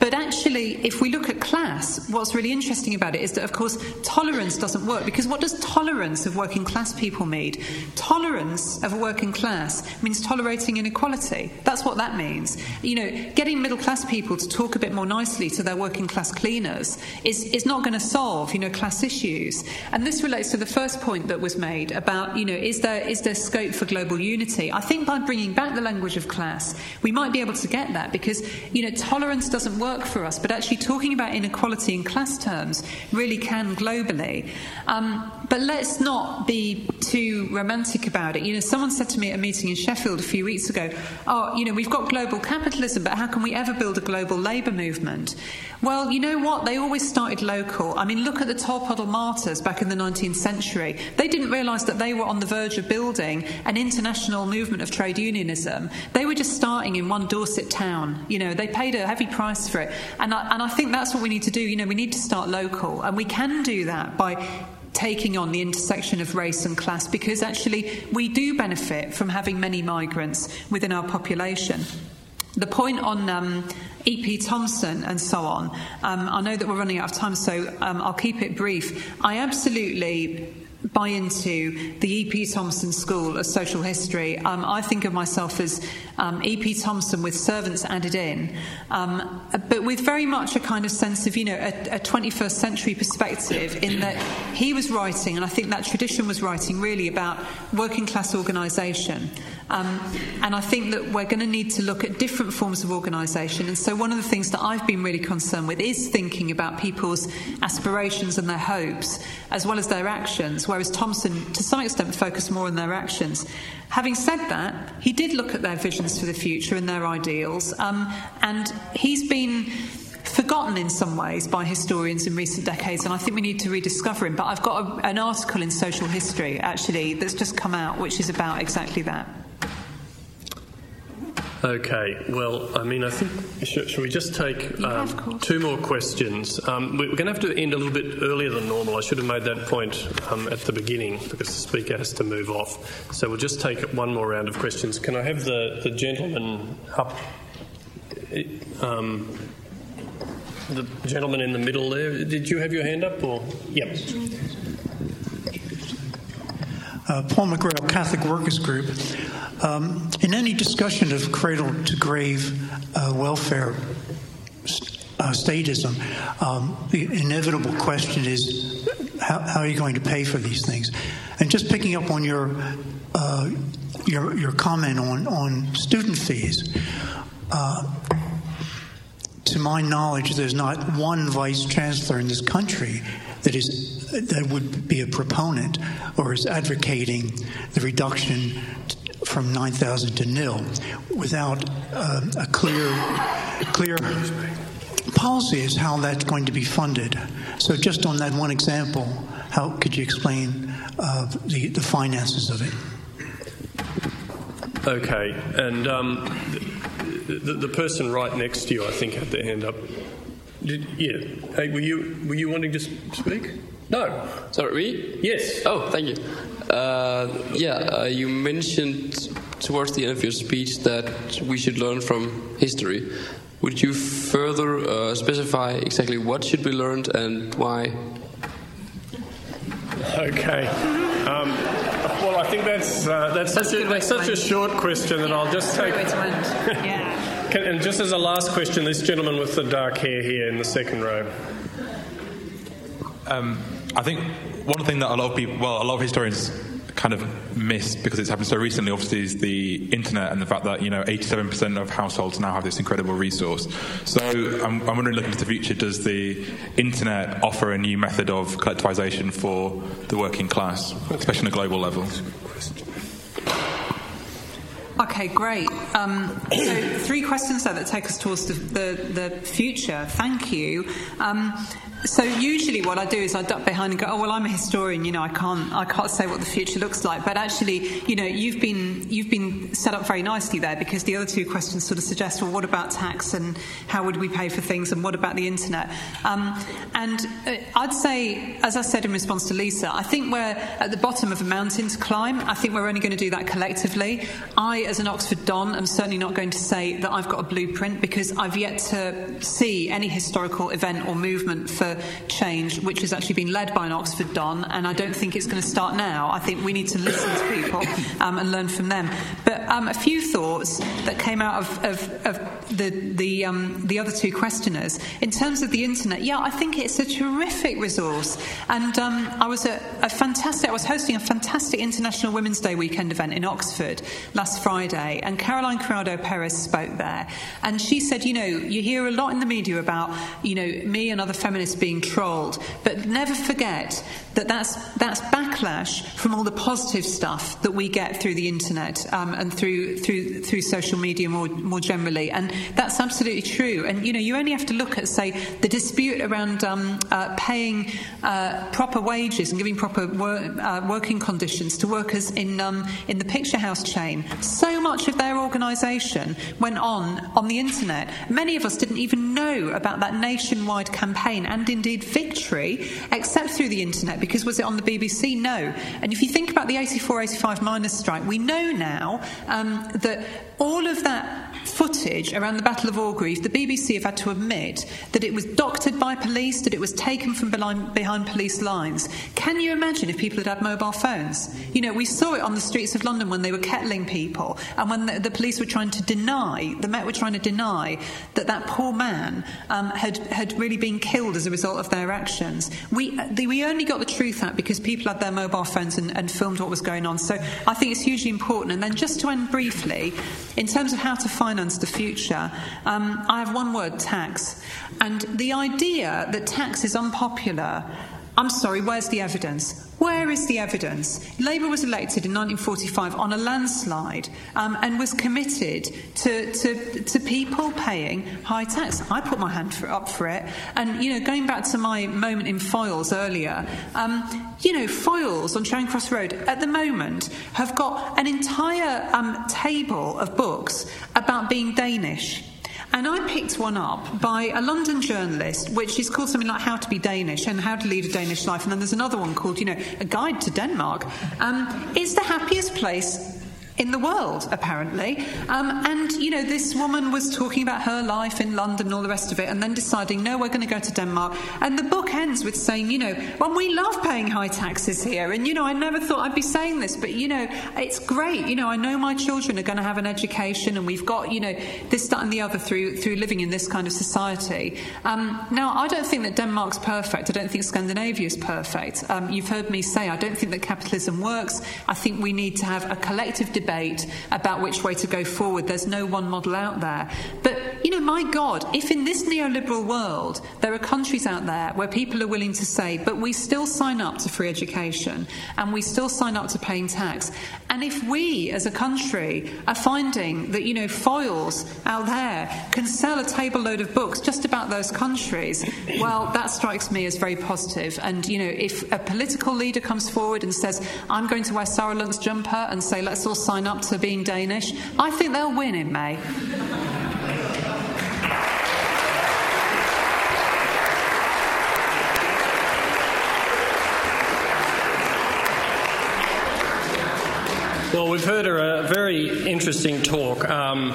B: But actually, if we look at class, what's really interesting about it is that, of course, tolerance doesn't work. Because what does tolerance of working class people mean? Tolerance of a working class means tolerating inequality. That's what that means. You know, getting middle class people to talk a bit more nicely to their working class cleaners is, is not going to solve, you know, class issues. And this relates to the first point that was made about, you know, is there, is there scope for global unity? I think by bringing back the language of class, we might be able to get that because, you know, tolerance doesn't work work for us, but actually talking about inequality in class terms really can globally. Um, but let's not be too romantic about it. You know, someone said to me at a meeting in Sheffield a few weeks ago, oh, you know, we've got global capitalism, but how can we ever build a global labour movement? Well, you know what? They always started local. I mean, look at the Tolpuddle martyrs back in the 19th century. They didn't realise that they were on the verge of building an international movement of trade unionism. They were just starting in one Dorset town. You know, they paid a heavy price for it. And I, and I think that's what we need to do. You know, we need to start local. And we can do that by taking on the intersection of race and class because actually we do benefit from having many migrants within our population. The point on um, E.P. Thompson and so on, um, I know that we're running out of time, so um, I'll keep it brief. I absolutely buy into the E.P. Thompson School of Social History. Um, I think of myself as um, E.P. Thompson with servants added in, um, but with very much a kind of sense of, you know, a, a, 21st century perspective in that he was writing, and I think that tradition was writing really about working class organisation. Um, and I think that we're going to need to look at different forms of organisation. And so, one of the things that I've been really concerned with is thinking about people's aspirations and their hopes, as well as their actions, whereas Thompson, to some extent, focused more on their actions. Having said that, he did look at their visions for the future and their ideals, um, and he's been forgotten in some ways by historians in recent decades, and I think we need to rediscover him. But I've got a, an article in Social History, actually, that's just come out, which is about exactly that.
A: Okay, well, I mean, I think, should, should we just take um, two more questions? Um, we're going to have to end a little bit earlier than normal. I should have made that point um, at the beginning because the speaker has to move off. So we'll just take one more round of questions. Can I have the, the gentleman up? Um, the gentleman in the middle there, did you have your hand up? Or Yep.
K: Uh, Paul McGrail, Catholic Workers Group. Um, in any discussion of cradle to grave uh, welfare uh, statism, um, the inevitable question is how, how, are you going to pay for these things? And just picking up on your uh, your, your comment on, on student fees. Uh, to my knowledge, there's not one vice chancellor in this country that is that would be a proponent or is advocating the reduction from 9,000 to nil without uh, a clear, clear policy as how that's going to be funded. So, just on that one example, how could you explain uh, the, the finances of it?
A: Okay, and um, the, the, person right next to you, I think, had their hand up. Did, yeah, hey, were you were you wanting to speak? No.
L: Sorry, me?
A: Yes.
L: Oh, thank you. Uh, yeah, uh, you mentioned towards the end of your speech that we should learn from history. Would you further uh, specify exactly what should be learned and why?
A: Okay. Um, well, I think that's uh, that's, that's, such, a, that's such a short question that I'll just take.
B: yeah.
A: and just as a last question, this gentleman with the dark hair here in the second row.
M: Um, I think one thing that a lot of people, well, a lot of historians kind of miss because it's happened so recently, obviously, is the internet and the fact that you know 87% of households now have this incredible resource. So I'm, I'm wondering, looking to the future, does the internet offer a new method of collectivization for the working class, especially on a global level?
B: Okay, great. Um, so, three questions there that take us towards the, the, the future. Thank you. Um, so usually what I do is I duck behind and go, oh well, I'm a historian, you know, I can't, I can't say what the future looks like. But actually, you know, you've been, you've been set up very nicely there because the other two questions sort of suggest, well, what about tax and how would we pay for things and what about the internet? Um, and uh, I'd say, as I said in response to Lisa, I think we're at the bottom of a mountain to climb. I think we're only going to do that collectively. I, as an Oxford Don, am certainly not going to say that I've got a blueprint because I've yet to see any historical event or movement for change which has actually been led by an Oxford Don, and I don't think it's going to start now. I think we need to listen to people um, and learn from them. But um, a few thoughts that came out of, of, of the the, um, the other two questioners in terms of the internet. Yeah, I think it's a terrific resource, and um, I was a, a fantastic. I was hosting a fantastic International Women's Day weekend event in Oxford last Friday, and Caroline Criado Perez spoke there, and she said, you know, you hear a lot in the media about you know me and other feminists being trolled. But never forget that that's, that's backlash from all the positive stuff that we get through the internet um, and through, through, through social media more, more generally. And that's absolutely true. And, you know, you only have to look at, say, the dispute around um, uh, paying uh, proper wages and giving proper wor- uh, working conditions to workers in, um, in the picture house chain. So much of their organisation went on on the internet. Many of us didn't even know about that nationwide campaign and indeed victory except through the internet because was it on the BBC? No. And if you think about the 84 85 miners' strike, we know now um, that all of that footage around the Battle of Orgreave, the BBC have had to admit that it was doctored by police, that it was taken from behind police lines. Can you imagine if people had had mobile phones? You know, we saw it on the streets of London when they were kettling people and when the, the police were trying to deny, the Met were trying to deny that that poor man um, had, had really been killed as a result of their actions. We, the, we only got the truth out because people had their mobile phones and, and filmed what was going on. So I think it's hugely important. And then just to end briefly, in terms of how to finance the future, um, I have one word tax. And the idea that tax is unpopular, I'm sorry, where's the evidence? Where is the evidence? Labour was elected in 1945 on a landslide um, and was committed to, to, to, people paying high tax. I put my hand for, up for it. And, you know, going back to my moment in Foyles earlier, um, you know, Foyles on Charing Cross Road at the moment have got an entire um, table of books about being Danish. And I picked one up by a London journalist, which is called something like How to Be Danish and How to Lead a Danish Life. And then there's another one called, you know, A Guide to Denmark. Um, it's the happiest place in the world, apparently. Um, and, you know, this woman was talking about her life in London and all the rest of it, and then deciding, no, we're going to go to Denmark. And the book ends with saying, you know, well, we love paying high taxes here. And, you know, I never thought I'd be saying this, but, you know, it's great. You know, I know my children are going to have an education, and we've got, you know, this, that, and the other through, through living in this kind of society. Um, now, I don't think that Denmark's perfect. I don't think Scandinavia is perfect. Um, you've heard me say I don't think that capitalism works. I think we need to have a collective debate about which way to go forward. There's no one model out there. But, you know, my God, if in this neoliberal world there are countries out there where people are willing to say, but we still sign up to free education and we still sign up to paying tax, and if we as a country are finding that, you know, Foyles out there can sell a table load of books just about those countries, well, that strikes me as very positive. And, you know, if a political leader comes forward and says, I'm going to wear Sarah Lund's jumper and say, let's all sign up to being Danish, I think they'll win in May.
A: Well, we've heard a very interesting talk. Um,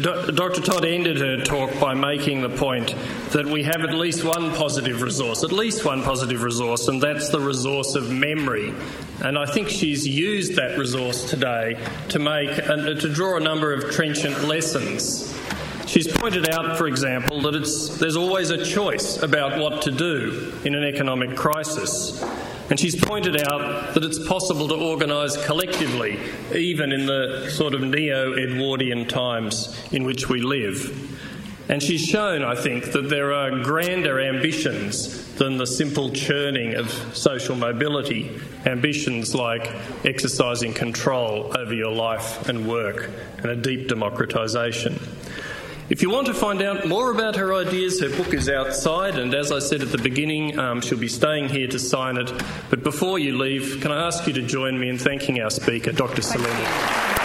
A: Dr. Todd ended her talk by making the point that we have at least one positive resource, at least one positive resource, and that's the resource of memory. And I think she's used that resource today to make to draw a number of trenchant lessons. She's pointed out, for example, that there's always a choice about what to do in an economic crisis. And she's pointed out that it's possible to organise collectively, even in the sort of neo Edwardian times in which we live. And she's shown, I think, that there are grander ambitions than the simple churning of social mobility, ambitions like exercising control over your life and work and a deep democratisation. If you want to find out more about her ideas, her book is outside, and as I said at the beginning, um, she'll be staying here to sign it. But before you leave, can I ask you to join me in thanking our speaker, Dr. Selina?